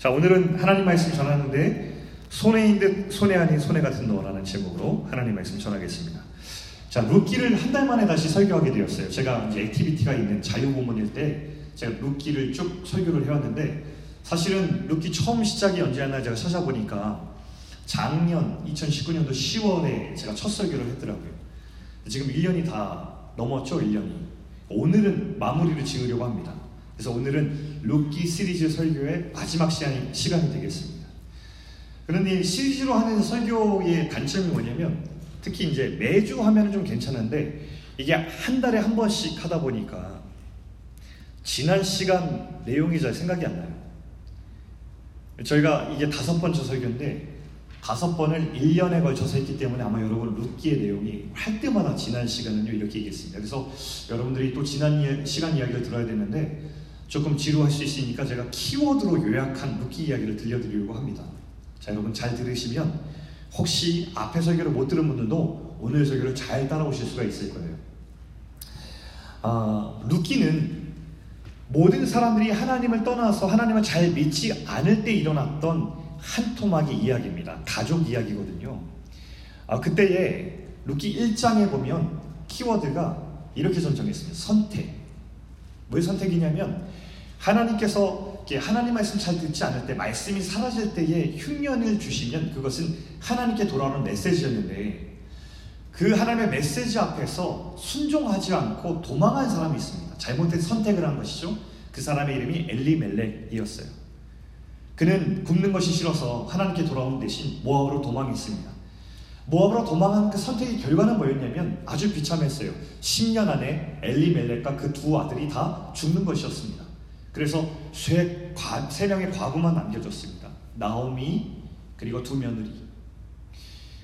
자, 오늘은 하나님 말씀 전하는데 손해인 듯 손해 아닌 손해 같은 너라는 제목으로 하나님 말씀 전하겠습니다. 자, 룻기를 한 달 만에 다시 설교하게 되었어요. 제가 activity가 있는 자유고문일 때 제가 룻기를 쭉 설교를 해왔는데 사실은 룻기 처음 시작이 언제였나 제가 찾아보니까 작년 2019년도 10월에 제가 첫 설교를 했더라고요. 지금 1년이 다 넘었죠, 1년이. 오늘은 마무리를 지으려고 합니다. 그래서 오늘은 룻기 시리즈 설교의 마지막 시간이, 시간이 되겠습니다. 그런데 시리즈로 하는 설교의 단점이 뭐냐면 특히 이제 매주 하면은 좀 괜찮은데 이게 한 달에 한 번씩 하다 보니까 지난 시간 내용이 잘 생각이 안 나요. 저희가 이게 다섯 번째 설교인데 다섯 번을 1년에 걸쳐서 했기 때문에 아마 여러분 룻기의 내용이 할 때마다 지난 시간은요 이렇게 얘기했습니다. 그래서 여러분들이 또 지난 시간 이야기를 들어야 되는데 조금 지루할 수 있으니까 제가 키워드로 요약한 룻기 이야기를 들려드리려고 합니다. 자 여러분 잘 들으시면 혹시 앞에 설교를 못 들은 분들도 오늘 설교를 잘 따라오실 수가 있을 거예요. 아, 룻기는 모든 사람들이 하나님을 떠나서 하나님을 잘 믿지 않을 때 일어났던 한 토막의 이야기입니다. 가족 이야기거든요. 아, 그때에 룻기 1장에 보면 키워드가 이렇게 선정했습니다. 선택. 왜 선택이냐면 하나님께서 하나님 말씀 잘 듣지 않을 때 말씀이 사라질 때에 흉년을 주시면 그것은 하나님께 돌아오는 메시지였는데 그 하나님의 메시지 앞에서 순종하지 않고 도망한 사람이 있습니다. 잘못된 선택을 한 것이죠. 그 사람의 이름이 엘리멜렉이었어요. 그는 굶는 것이 싫어서 하나님께 돌아오는 대신 모압으로 도망했습니다. 모압으로 도망한 그 선택의 결과는 뭐였냐면 아주 비참했어요. 10년 안에 엘리멜렉과 그 두 아들이 다 죽는 것이었습니다. 그래서 세, 과, 세 명의 과부만 남겨졌습니다. 나오미 그리고 두 며느리.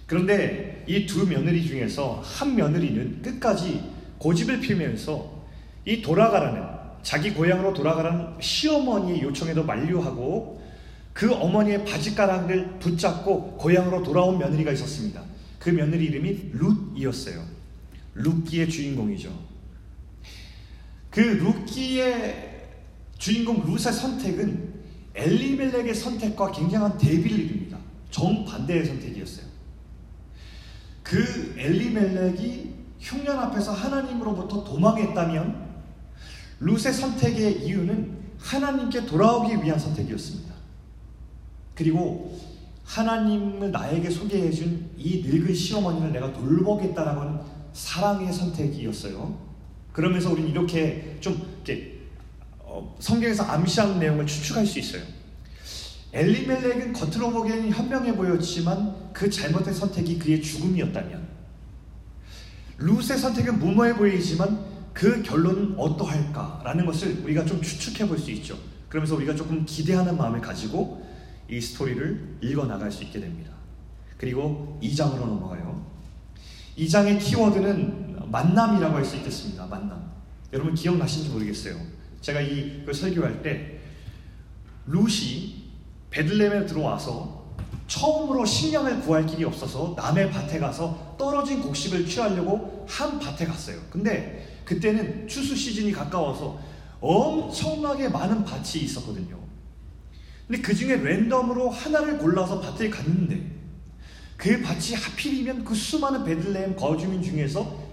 그런데 이 두 며느리 중에서 한 며느리는 끝까지 고집을 피우면서 이 돌아가라는 자기 고향으로 돌아가라는 시어머니의 요청에도 만류하고 그 어머니의 바지가락을 붙잡고 고향으로 돌아온 며느리가 있었습니다. 그 며느리 이름이 룻이었어요. 룻기의 주인공이죠. 그 룻기의 주인공 룻의 선택은 엘리멜렉의 선택과 굉장한 대비를 이룹니다. 정반대의 선택이었어요. 그 엘리멜렉이 흉년 앞에서 하나님으로부터 도망했다면 룻의 선택의 이유는 하나님께 돌아오기 위한 선택이었습니다. 그리고 하나님을 나에게 소개해준 이 늙은 시어머니를 내가 돌보겠다라고 하는 사랑의 선택이었어요. 그러면서 우리는 이렇게 좀 이렇게 어, 성경에서 암시하는 내용을 추측할 수 있어요. 엘리멜렉은 겉으로 보기에는 현명해 보였지만 그 잘못된 선택이 그의 죽음이었다면 룻의 선택은 무모해 보이지만 그 결론은 어떠할까라는 것을 우리가 좀 추측해 볼 수 있죠. 그러면서 우리가 조금 기대하는 마음을 가지고 이 스토리를 읽어 나갈 수 있게 됩니다. 그리고 2장으로 넘어가요. 2장의 키워드는 만남이라고 할 수 있겠습니다. 만남. 여러분 기억나시는지 모르겠어요. 제가 이걸 설교할 때 룻이 베들레헴에 들어와서 처음으로 식량을 구할 길이 없어서 남의 밭에 가서 떨어진 곡식을 취하려고 한 밭에 갔어요. 근데 그때는 추수 시즌이 가까워서 엄청나게 많은 밭이 있었거든요. 근데 그 중에 랜덤으로 하나를 골라서 밭에 갔는데 그 밭이 하필이면 그 수많은 베들레헴 거주민 중에서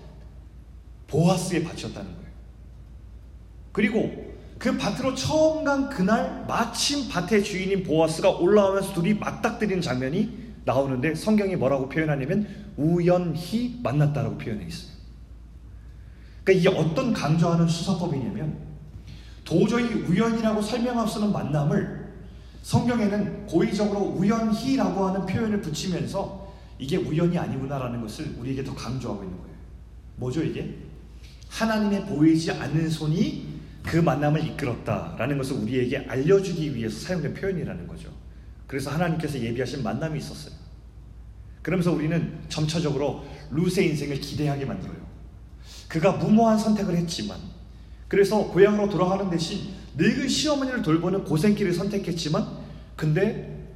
보아스의 밭이었다는 거예요. 그리고 그 밭으로 처음 간 그날 마침 밭의 주인인 보아스가 올라오면서 둘이 맞닥뜨리는 장면이 나오는데 성경이 뭐라고 표현하냐면 우연히 만났다라고 표현해 있어요. 그러니까 이게 어떤 강조하는 수사법이냐면 도저히 우연이라고 설명할 수 없는 만남을 성경에는 고의적으로 우연히라고 하는 표현을 붙이면서 이게 우연이 아니구나라는 것을 우리에게 더 강조하고 있는 거예요. 뭐죠 이게? 하나님의 보이지 않는 손이 그 만남을 이끌었다라는 것을 우리에게 알려주기 위해서 사용된 표현이라는 거죠. 그래서 하나님께서 예비하신 만남이 있었어요. 그러면서 우리는 점차적으로 룻의 인생을 기대하게 만들어요. 그가 무모한 선택을 했지만, 그래서 고향으로 돌아가는 대신 늙은 시어머니를 돌보는 고생길을 선택했지만, 근데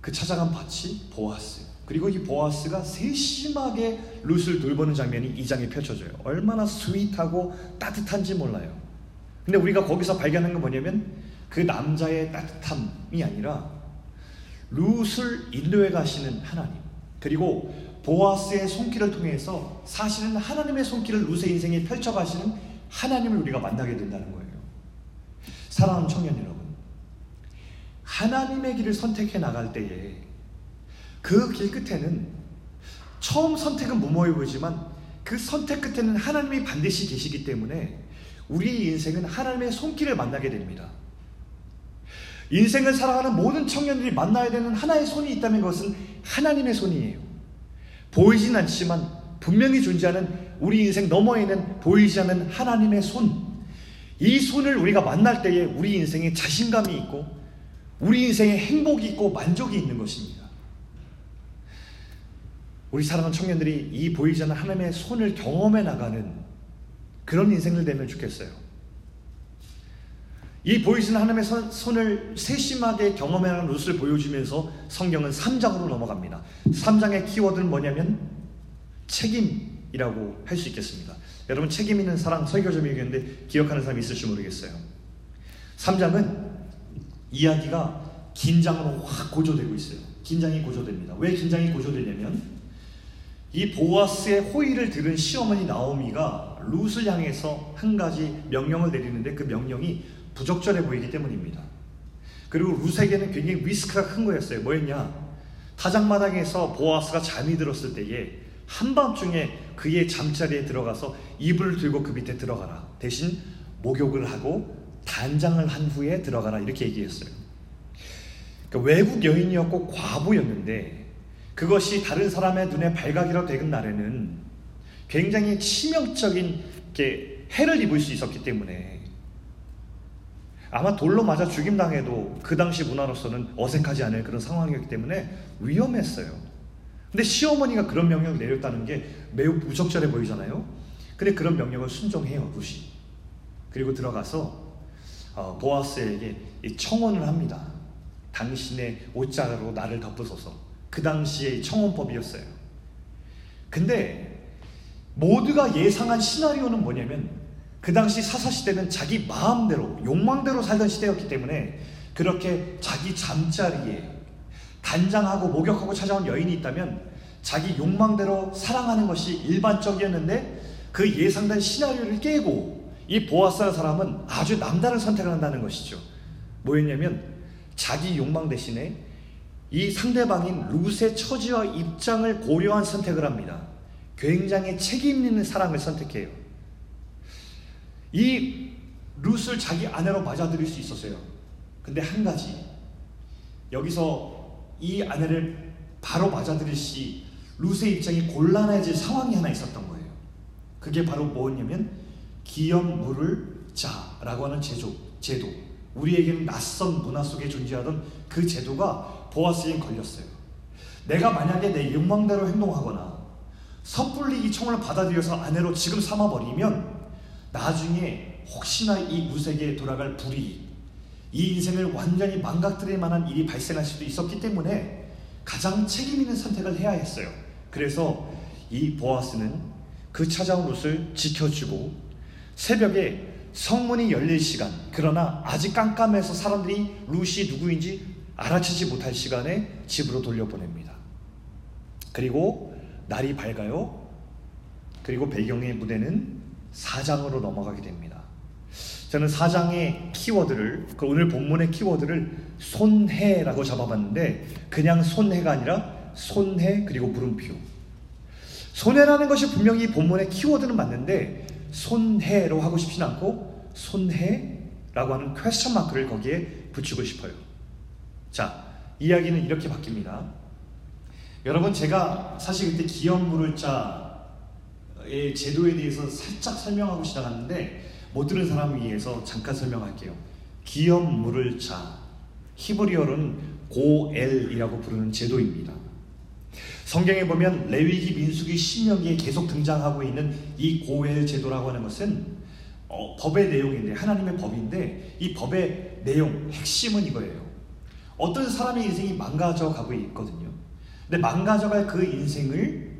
그 찾아간 밭이 보아스. 그리고 이 보아스가 세심하게 룻을 돌보는 장면이 2장에 펼쳐져요. 얼마나 sweet하고 따뜻한지 몰라요. 근데 우리가 거기서 발견한 건 뭐냐면 그 남자의 따뜻함이 아니라 룻을 인도해 가시는 하나님 그리고 보아스의 손길을 통해서 사실은 하나님의 손길을 룻의 인생에 펼쳐 가시는 하나님을 우리가 만나게 된다는 거예요. 사랑하는 청년 여러분, 하나님의 길을 선택해 나갈 때에 그 길 끝에는 처음 선택은 무모해 보이지만 그 선택 끝에는 하나님이 반드시 계시기 때문에 우리 인생은 하나님의 손길을 만나게 됩니다. 인생을 살아가는 모든 청년들이 만나야 되는 하나의 손이 있다면 그것은 하나님의 손이에요. 보이진 않지만 분명히 존재하는 우리 인생 너머에 는 보이지 않는 하나님의 손. 이 손을 우리가 만날 때에 우리 인생에 자신감이 있고 우리 인생에 행복이 있고 만족이 있는 것입니다. 우리 사랑하는 청년들이 이 보이지 않는 하나님의 손을 경험해 나가는 그런 인생을 되면 좋겠어요. 이 보이시는 하나님의 손을 세심하게 경험하는 루스를 보여주면서 성경은 3장으로 넘어갑니다. 3장의 키워드는 뭐냐면 책임이라고 할 수 있겠습니다. 여러분 책임 있는 사랑 설교 점이겠는데 기억하는 사람이 있을지 모르겠어요. 3장은 이야기가 긴장으로 확 고조되고 있어요. 긴장이 고조됩니다. 왜 긴장이 고조되냐면 이 보아스의 호의를 들은 시어머니 나오미가 룻을 향해서 한 가지 명령을 내리는데 그 명령이 부적절해 보이기 때문입니다. 그리고 루세게는 굉장히 리스크가 큰 거였어요. 뭐였냐? 타작마당에서 보아스가 잠이 들었을 때에 한밤중에 그의 잠자리에 들어가서 이불을 들고 그 밑에 들어가라. 대신 목욕을 하고 단장을 한 후에 들어가라. 이렇게 얘기했어요. 그러니까 외국 여인이었고 과부였는데 그것이 다른 사람의 눈에 발각이라 된 날에는 굉장히 치명적인 해를 입을 수 있었기 때문에 아마 돌로 맞아 죽임당해도 그 당시 문화로서는 어색하지 않을 그런 상황이었기 때문에 위험했어요. 근데 시어머니가 그런 명령을 내렸다는 게 매우 무적절해 보이잖아요. 근데 그런 명령을 순종해요, 룻이. 그리고 들어가서 어, 보아스에게 청혼을 합니다. 당신의 옷자로 나를 덮으소서. 그 당시의 청혼법이었어요. 근데 모두가 예상한 시나리오는 뭐냐면 그 당시 사사 시대는 자기 마음대로 욕망대로 살던 시대였기 때문에 그렇게 자기 잠자리에 단장하고 목욕하고 찾아온 여인이 있다면 자기 욕망대로 사랑하는 것이 일반적이었는데 그 예상된 시나리오를 깨고 이 보아스라는 사람은 아주 남다른 선택을 한다는 것이죠. 뭐였냐면 자기 욕망 대신에 이 상대방인 룻의 처지와 입장을 고려한 선택을 합니다. 굉장히 책임 있는 사랑을 선택해요. 이 룻을 자기 아내로 맞아들일 수 있었어요. 근데 한 가지 여기서 이 아내를 바로 맞아들일 시 룻의 입장이 곤란해질 상황이 하나 있었던 거예요. 그게 바로 뭐였냐면 기염 물을 자라고 하는 제조, 제도. 우리에게는 낯선 문화 속에 존재하던 그 제도가 보아스에 걸렸어요. 내가 만약에 내 욕망대로 행동하거나 섣불리 이 청을 받아들여서 아내로 지금 삼아버리면 나중에 혹시나 이 무색에 돌아갈 불이 이 인생을 완전히 망가뜨릴 만한 일이 발생할 수도 있었기 때문에 가장 책임 있는 선택을 해야 했어요. 그래서 이 보아스는 그 찾아온 룻을 지켜주고 새벽에 성문이 열릴 시간 그러나 아직 깜깜해서 사람들이 룻이 누구인지 알아채지 못할 시간에 집으로 돌려보냅니다. 그리고 날이 밝아요. 그리고 배경의 무대는 4장으로 넘어가게 됩니다. 저는 4장의 키워드를, 그 오늘 본문의 키워드를 손해라고 잡아봤는데, 그냥 손해가 아니라 손해 그리고 물음표. 손해라는 것이 분명히 본문의 키워드는 맞는데, 손해로 하고 싶진 않고, 손해라고 하는 퀘스천 마크를 거기에 붙이고 싶어요. 자, 이야기는 이렇게 바뀝니다. 여러분, 제가 사실 그때 기업 물을 자 제도에 대해서 살짝 설명하고 시작하는데 못 들은 사람을 위해서 잠깐 설명할게요. 기업 물을 자 히브리어로는 고엘이라고 부르는 제도입니다. 성경에 보면 레위기, 민수기, 신명기에 계속 등장하고 있는 이 고엘 제도라고 하는 것은 어, 법의 내용인데 하나님의 법인데 이 법의 내용 핵심은 이거예요. 어떤 사람의 인생이 망가져 가고 있거든요. 근데 망가져갈 그 인생을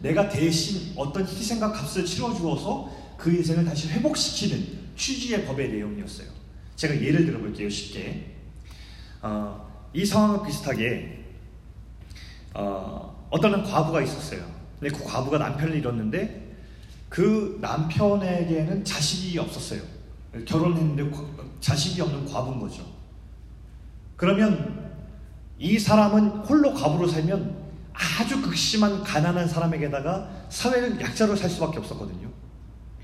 내가 대신 어떤 희생과 값을 치러 주어서 그 인생을 다시 회복시키는 취지의 법의 내용이었어요. 제가 예를 들어볼게요, 쉽게. 어, 이 상황은 비슷하게 어, 어떤 과부가 있었어요. 근데 그 과부가 남편을 잃었는데 그 남편에게는 자식이 없었어요. 결혼했는데 자식이 없는 과부인 거죠. 그러면 이 사람은 홀로 과부로 살면 아주 극심한 가난한 사람에게다가 사회는 약자로 살 수밖에 없었거든요.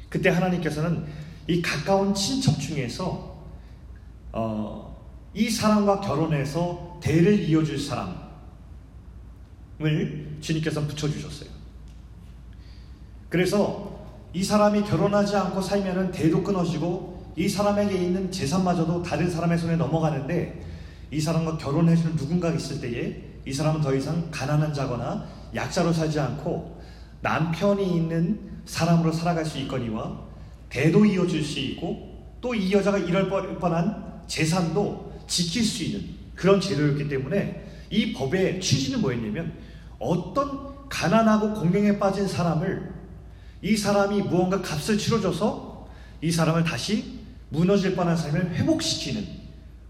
그때 하나님께서는 이 가까운 친척 중에서 어, 이 사람과 결혼해서 대를 이어줄 사람을 주님께서 붙여주셨어요. 그래서 이 사람이 결혼하지 않고 살면은 대도 끊어지고 이 사람에게 있는 재산마저도 다른 사람의 손에 넘어가는데 이 사람과 결혼해주는 누군가가 있을 때에 이 사람은 더 이상 가난한 자거나 약자로 살지 않고 남편이 있는 사람으로 살아갈 수 있거니와 대도 이어줄 수 있고 또 이 여자가 이럴 뻔한 재산도 지킬 수 있는 그런 제도였기 때문에 이 법의 취지는 뭐였냐면 어떤 가난하고 공경에 빠진 사람을 이 사람이 무언가 값을 치러줘서 이 사람을 다시 무너질 뻔한 삶을 회복시키는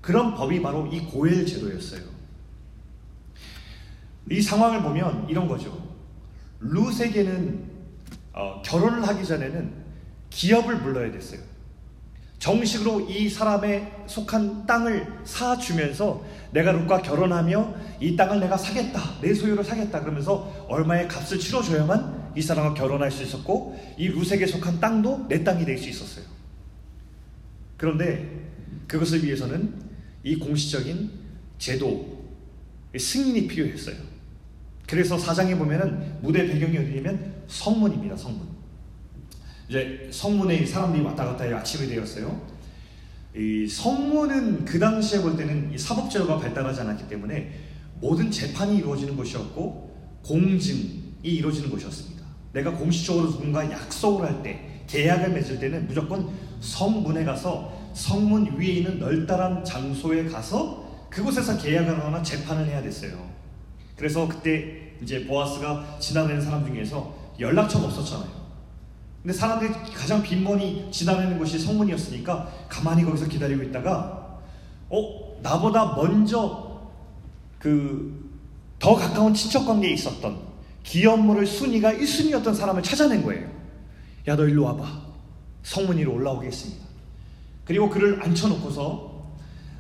그런 법이 바로 이 고엘 제도였어요. 이 상황을 보면 이런 거죠. 루세게는 어, 결혼을 하기 전에는 기업을 물러야 됐어요. 정식으로 이 사람의 속한 땅을 사주면서 내가 룻과 결혼하며 이 땅을 내가 사겠다. 내 소유로 사겠다. 그러면서 얼마의 값을 치러줘야만 이 사람과 결혼할 수 있었고 이 룻에게 속한 땅도 내 땅이 될 수 있었어요. 그런데 그것을 위해서는 이 공식적인 제도, 승인이 필요했어요. 그래서 사장에 보면은 무대 배경이 어디냐면 성문입니다. 성문. 이제 성문에 사람들이 왔다 갔다 해 아침이 되었어요. 이 성문은 그 당시에 볼 때는 이 사법제도가 발달하지 않았기 때문에 모든 재판이 이루어지는 곳이었고 공증이 이루어지는 곳이었습니다. 내가 공식적으로 누군가 약속을 할 때, 계약을 맺을 때는 무조건 성문에 가서 성문 위에 있는 널따란 장소에 가서 그곳에서 계약을 하거나 재판을 해야 됐어요. 그래서 그때 이제 보아스가 지나다니는 사람 중에서 연락처가 없었잖아요. 근데 사람들이 가장 빈번히 지나다니는 곳이 성문이었으니까 가만히 거기서 기다리고 있다가 어 나보다 먼저 그 더 가까운 친척 관계에 있었던 기업물을 순위가 1순위였던 사람을 찾아낸 거예요. 야 너 일로 와봐. 성문 위로 올라오겠습니다. 그리고 그를 앉혀놓고서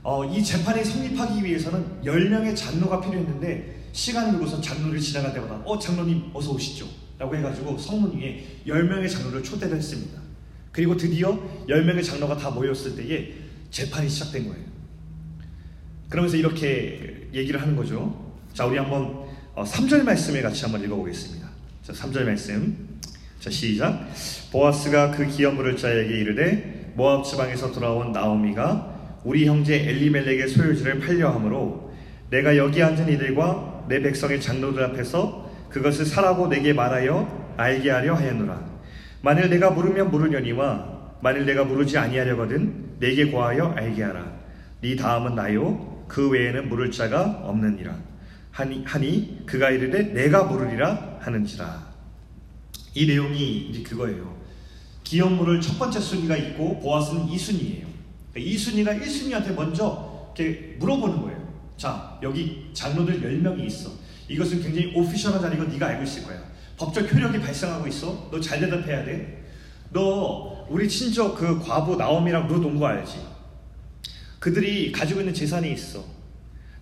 어, 이 재판이 성립하기 위해서는 10명의 장로가 필요했는데 시간을 두고서 장로를 지나갈 때마다 어 장로님 어서 오시죠. 라고 해가지고 성문 위에 10명의 장로를 초대를 했습니다. 그리고 드디어 10명의 장로가 다 모였을 때에 재판이 시작된 거예요. 그러면서 이렇게 얘기를 하는 거죠. 자 우리 한번 3절 어, 말씀을 같이 한번 읽어보겠습니다. 자 3절 말씀. 자 시작. 보아스가 그 기업물을 자에게 이르되 모압 지방에서 돌아온 나오미가 우리 형제 엘리멜렉의 소유지를 팔려 함으로 내가 여기 앉은 이들과 내 백성의 장로들 앞에서 그것을 사라고 내게 말하여 알게 하려 하였노라. 만일 내가 물으면 물으려니와 만일 내가 물으지 아니하려거든 내게 고하여 알게 하라. 네 다음은 나요. 그 외에는 물을 자가 없느니라. 하니, 하니 그가 이르되 내가 물으리라 하는지라. 이 내용이 이제 그거예요. 기업물을 첫 번째 순위가 있고 보아스는 2순위예요. 그러니까 2순위가 1순위한테 먼저 이렇게 물어보는 거예요. 자, 여기 장로들 10명이 있어. 이것은 굉장히 오피셜한 자리고 네가 알고 있을 거야. 법적 효력이 발생하고 있어. 너 잘 대답해야 돼. 너 우리 친척 그 과부 나옴이랑 루 논거 알지? 그들이 가지고 있는 재산이 있어.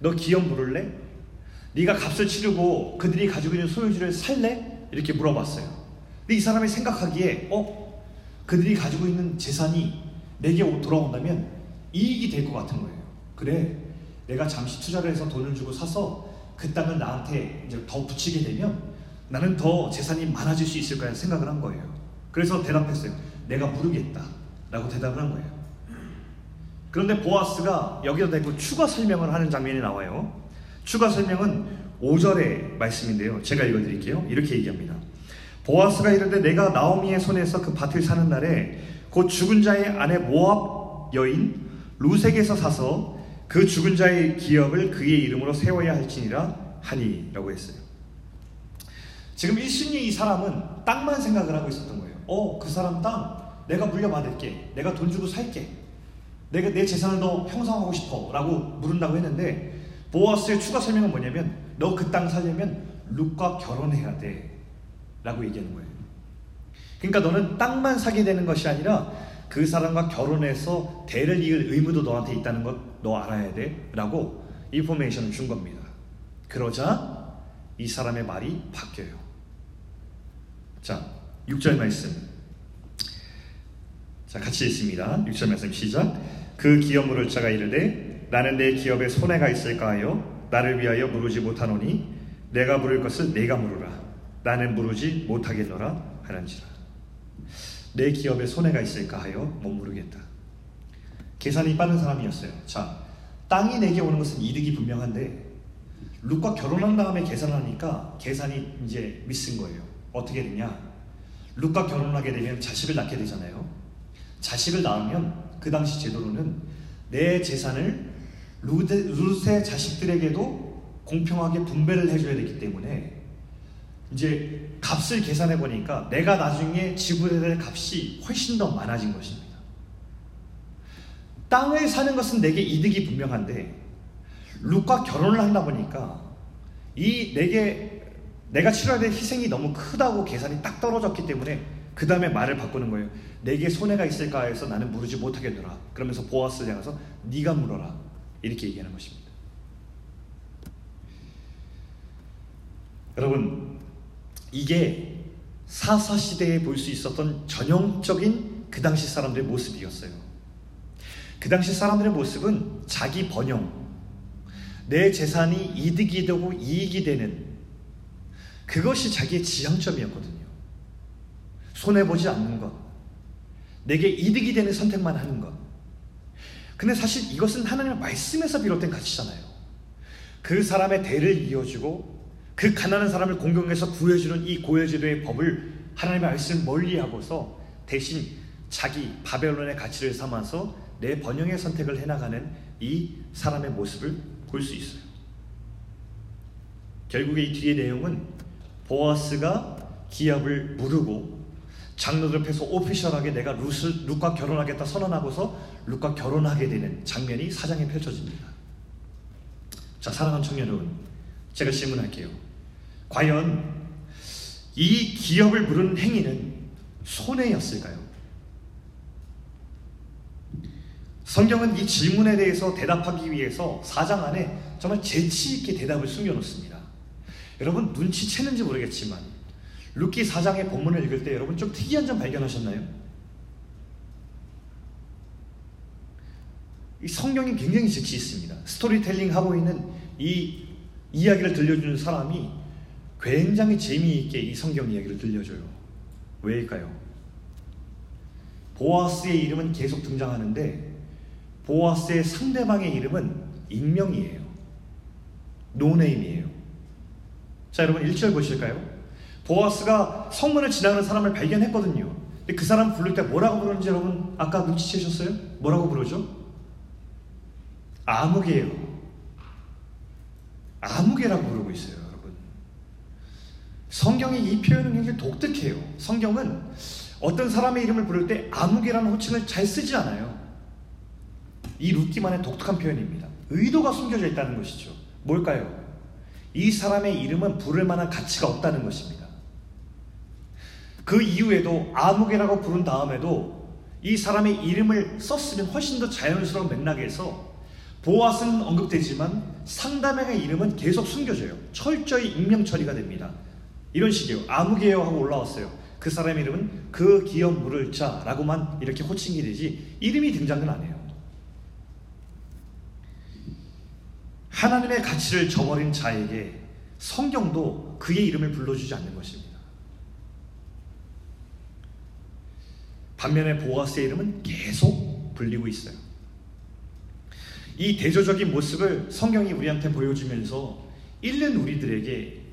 너 기업 물을래? 네가 값을 치르고 그들이 가지고 있는 소유지를 살래? 이렇게 물어봤어요. 근데 이 사람이 생각하기에 어? 그들이 가지고 있는 재산이 내게 돌아온다면 이익이 될 것 같은 거예요. 그래. 내가 잠시 투자를 해서 돈을 주고 사서 그 땅을 나한테 이제 더 붙이게 되면 나는 더 재산이 많아질 수 있을 거라 생각을 한 거예요. 그래서 대답했어요. 내가 모르겠다. 라고 대답을 한 거예요. 그런데 보아스가 여기다 대고 추가 설명을 하는 장면이 나와요. 추가 설명은 5절의 말씀인데요. 제가 읽어드릴게요. 이렇게 얘기합니다. 보아스가 이런데 내가 나오미의 손에서 그 밭을 사는 날에 곧 죽은 자의 아내 모압 여인 루색에서 사서 그 죽은 자의 기업을 그의 이름으로 세워야 할지니라 하니라고 했어요. 지금 1순위 이 사람은 땅만 생각을 하고 있었던 거예요. 어, 그 사람 땅 내가 물려받을게. 내가 돈 주고 살게. 내가 내 재산을 더 형성하고 싶어 라고 물은다고 했는데 보아스의 추가 설명은 뭐냐면 너 그 땅 살려면 룩과 결혼해야 돼 라고 얘기하는 거예요. 그러니까 너는 땅만 사게 되는 것이 아니라 그 사람과 결혼해서 대를 이을 의무도 너한테 있다는 것 너 알아야 돼 라고 인포메이션을 준 겁니다. 그러자 이 사람의 말이 바뀌어요. 자, 6절 말씀. 자, 같이 읽습니다. 6절 말씀 시작. 그 기업 물을 자가 이르되 나는 내 기업에 손해가 있을까 하여 나를 위하여 물으지 못하노니 내가 물을 것을 내가 물으라. 나는 물으지 못하겠노라 하는지라. 내 기업에 손해가 있을까 하여 못 물으겠다. 계산이 빠른 사람이었어요. 자, 땅이 내게 오는 것은 이득이 분명한데 룩과 결혼한 다음에 계산하니까 계산이 이제 미쓴 거예요. 어떻게 되냐? 룩과 결혼하게 되면 자식을 낳게 되잖아요. 자식을 낳으면 그 당시 제도로는 내 재산을 룻의 자식들에게도 공평하게 분배를 해줘야 되기 때문에 이제 값을 계산해 보니까 내가 나중에 지불해야 될 값이 훨씬 더 많아진 것입니다. 땅을 사는 것은 내게 이득이 분명한데 룩과 결혼을 한다 보니까 이 내게 내가 치러야 될 희생이 너무 크다고 계산이 딱 떨어졌기 때문에 그 다음에 말을 바꾸는 거예요. 내게 손해가 있을까 해서 나는 물으지 못하겠노라. 그러면서 보아스에 가서 네가 물어라. 이렇게 얘기하는 것입니다. 여러분 이게 사사 시대에 볼 수 있었던 전형적인 그 당시 사람들의 모습이었어요. 그 당시 사람들의 모습은 자기 번영, 내 재산이 이득이 되고 이익이 되는 그것이 자기의 지향점이었거든요. 손해보지 않는 것. 내게 이득이 되는 선택만 하는 것. 근데 사실 이것은 하나님의 말씀에서 비롯된 가치잖아요. 그 사람의 대를 이어주고 그 가난한 사람을 공경해서 구해주는 이 고해제도의 법을 하나님의 말씀 멀리하고서 대신 자기 바벨론의 가치를 삼아서 내 번영의 선택을 해나가는 이 사람의 모습을 볼 수 있어요. 결국에 이 뒤의 내용은 보아스가 기업을 무르고 장로들 앞에서 오피셜하게 내가 룻을, 룻과 결혼하겠다 선언하고서 룻과 결혼하게 되는 장면이 사장에 펼쳐집니다. 자, 사랑하는 청년 여러분, 제가 질문할게요. 과연 이 기업을 무른 행위는 손해였을까요? 성경은 이 질문에 대해서 대답하기 위해서 4장 안에 정말 재치 있게 대답을 숨겨놓습니다. 여러분 눈치채는지 모르겠지만 룻기 4장의 본문을 읽을 때 여러분 좀 특이한 점 발견하셨나요? 이 성경이 굉장히 재치 있습니다. 스토리텔링 하고 있는 이 이야기를 들려주는 사람이 굉장히 재미있게 이 성경 이야기를 들려줘요. 왜일까요? 보아스의 이름은 계속 등장하는데 보아스의 상대방의 이름은 익명이에요. no name이에요. 자, 여러분 1절 보실까요? 보아스가 성문을 지나가는 사람을 발견했거든요. 근데 그 사람 부를 때 뭐라고 부르는지 여러분 아까 눈치채셨어요? 뭐라고 부르죠? 아무개요. 아무개라고 부르고 있어요. 성경이 이 표현은 굉장히 독특해요. 성경은 어떤 사람의 이름을 부를 때 아무개라는 호칭을 잘 쓰지 않아요. 이 루키만의 독특한 표현입니다. 의도가 숨겨져 있다는 것이죠. 뭘까요? 이 사람의 이름은 부를 만한 가치가 없다는 것입니다. 그 이후에도 아무개라고 부른 다음에도 이 사람의 이름을 썼으면 훨씬 더 자연스러운 맥락에서 보아스는 언급되지만 상담의 이름은 계속 숨겨져요. 철저히 익명 처리가 됩니다. 이런 식이에요. 아무개요 하고 올라왔어요. 그 사람의 이름은 그 기업 물을 자라고만 이렇게 호칭이 되지 이름이 등장은 안 해요. 하나님의 가치를 저버린 자에게 성경도 그의 이름을 불러주지 않는 것입니다. 반면에 보아스의 이름은 계속 불리고 있어요. 이 대조적인 모습을 성경이 우리한테 보여주면서 읽는 우리들에게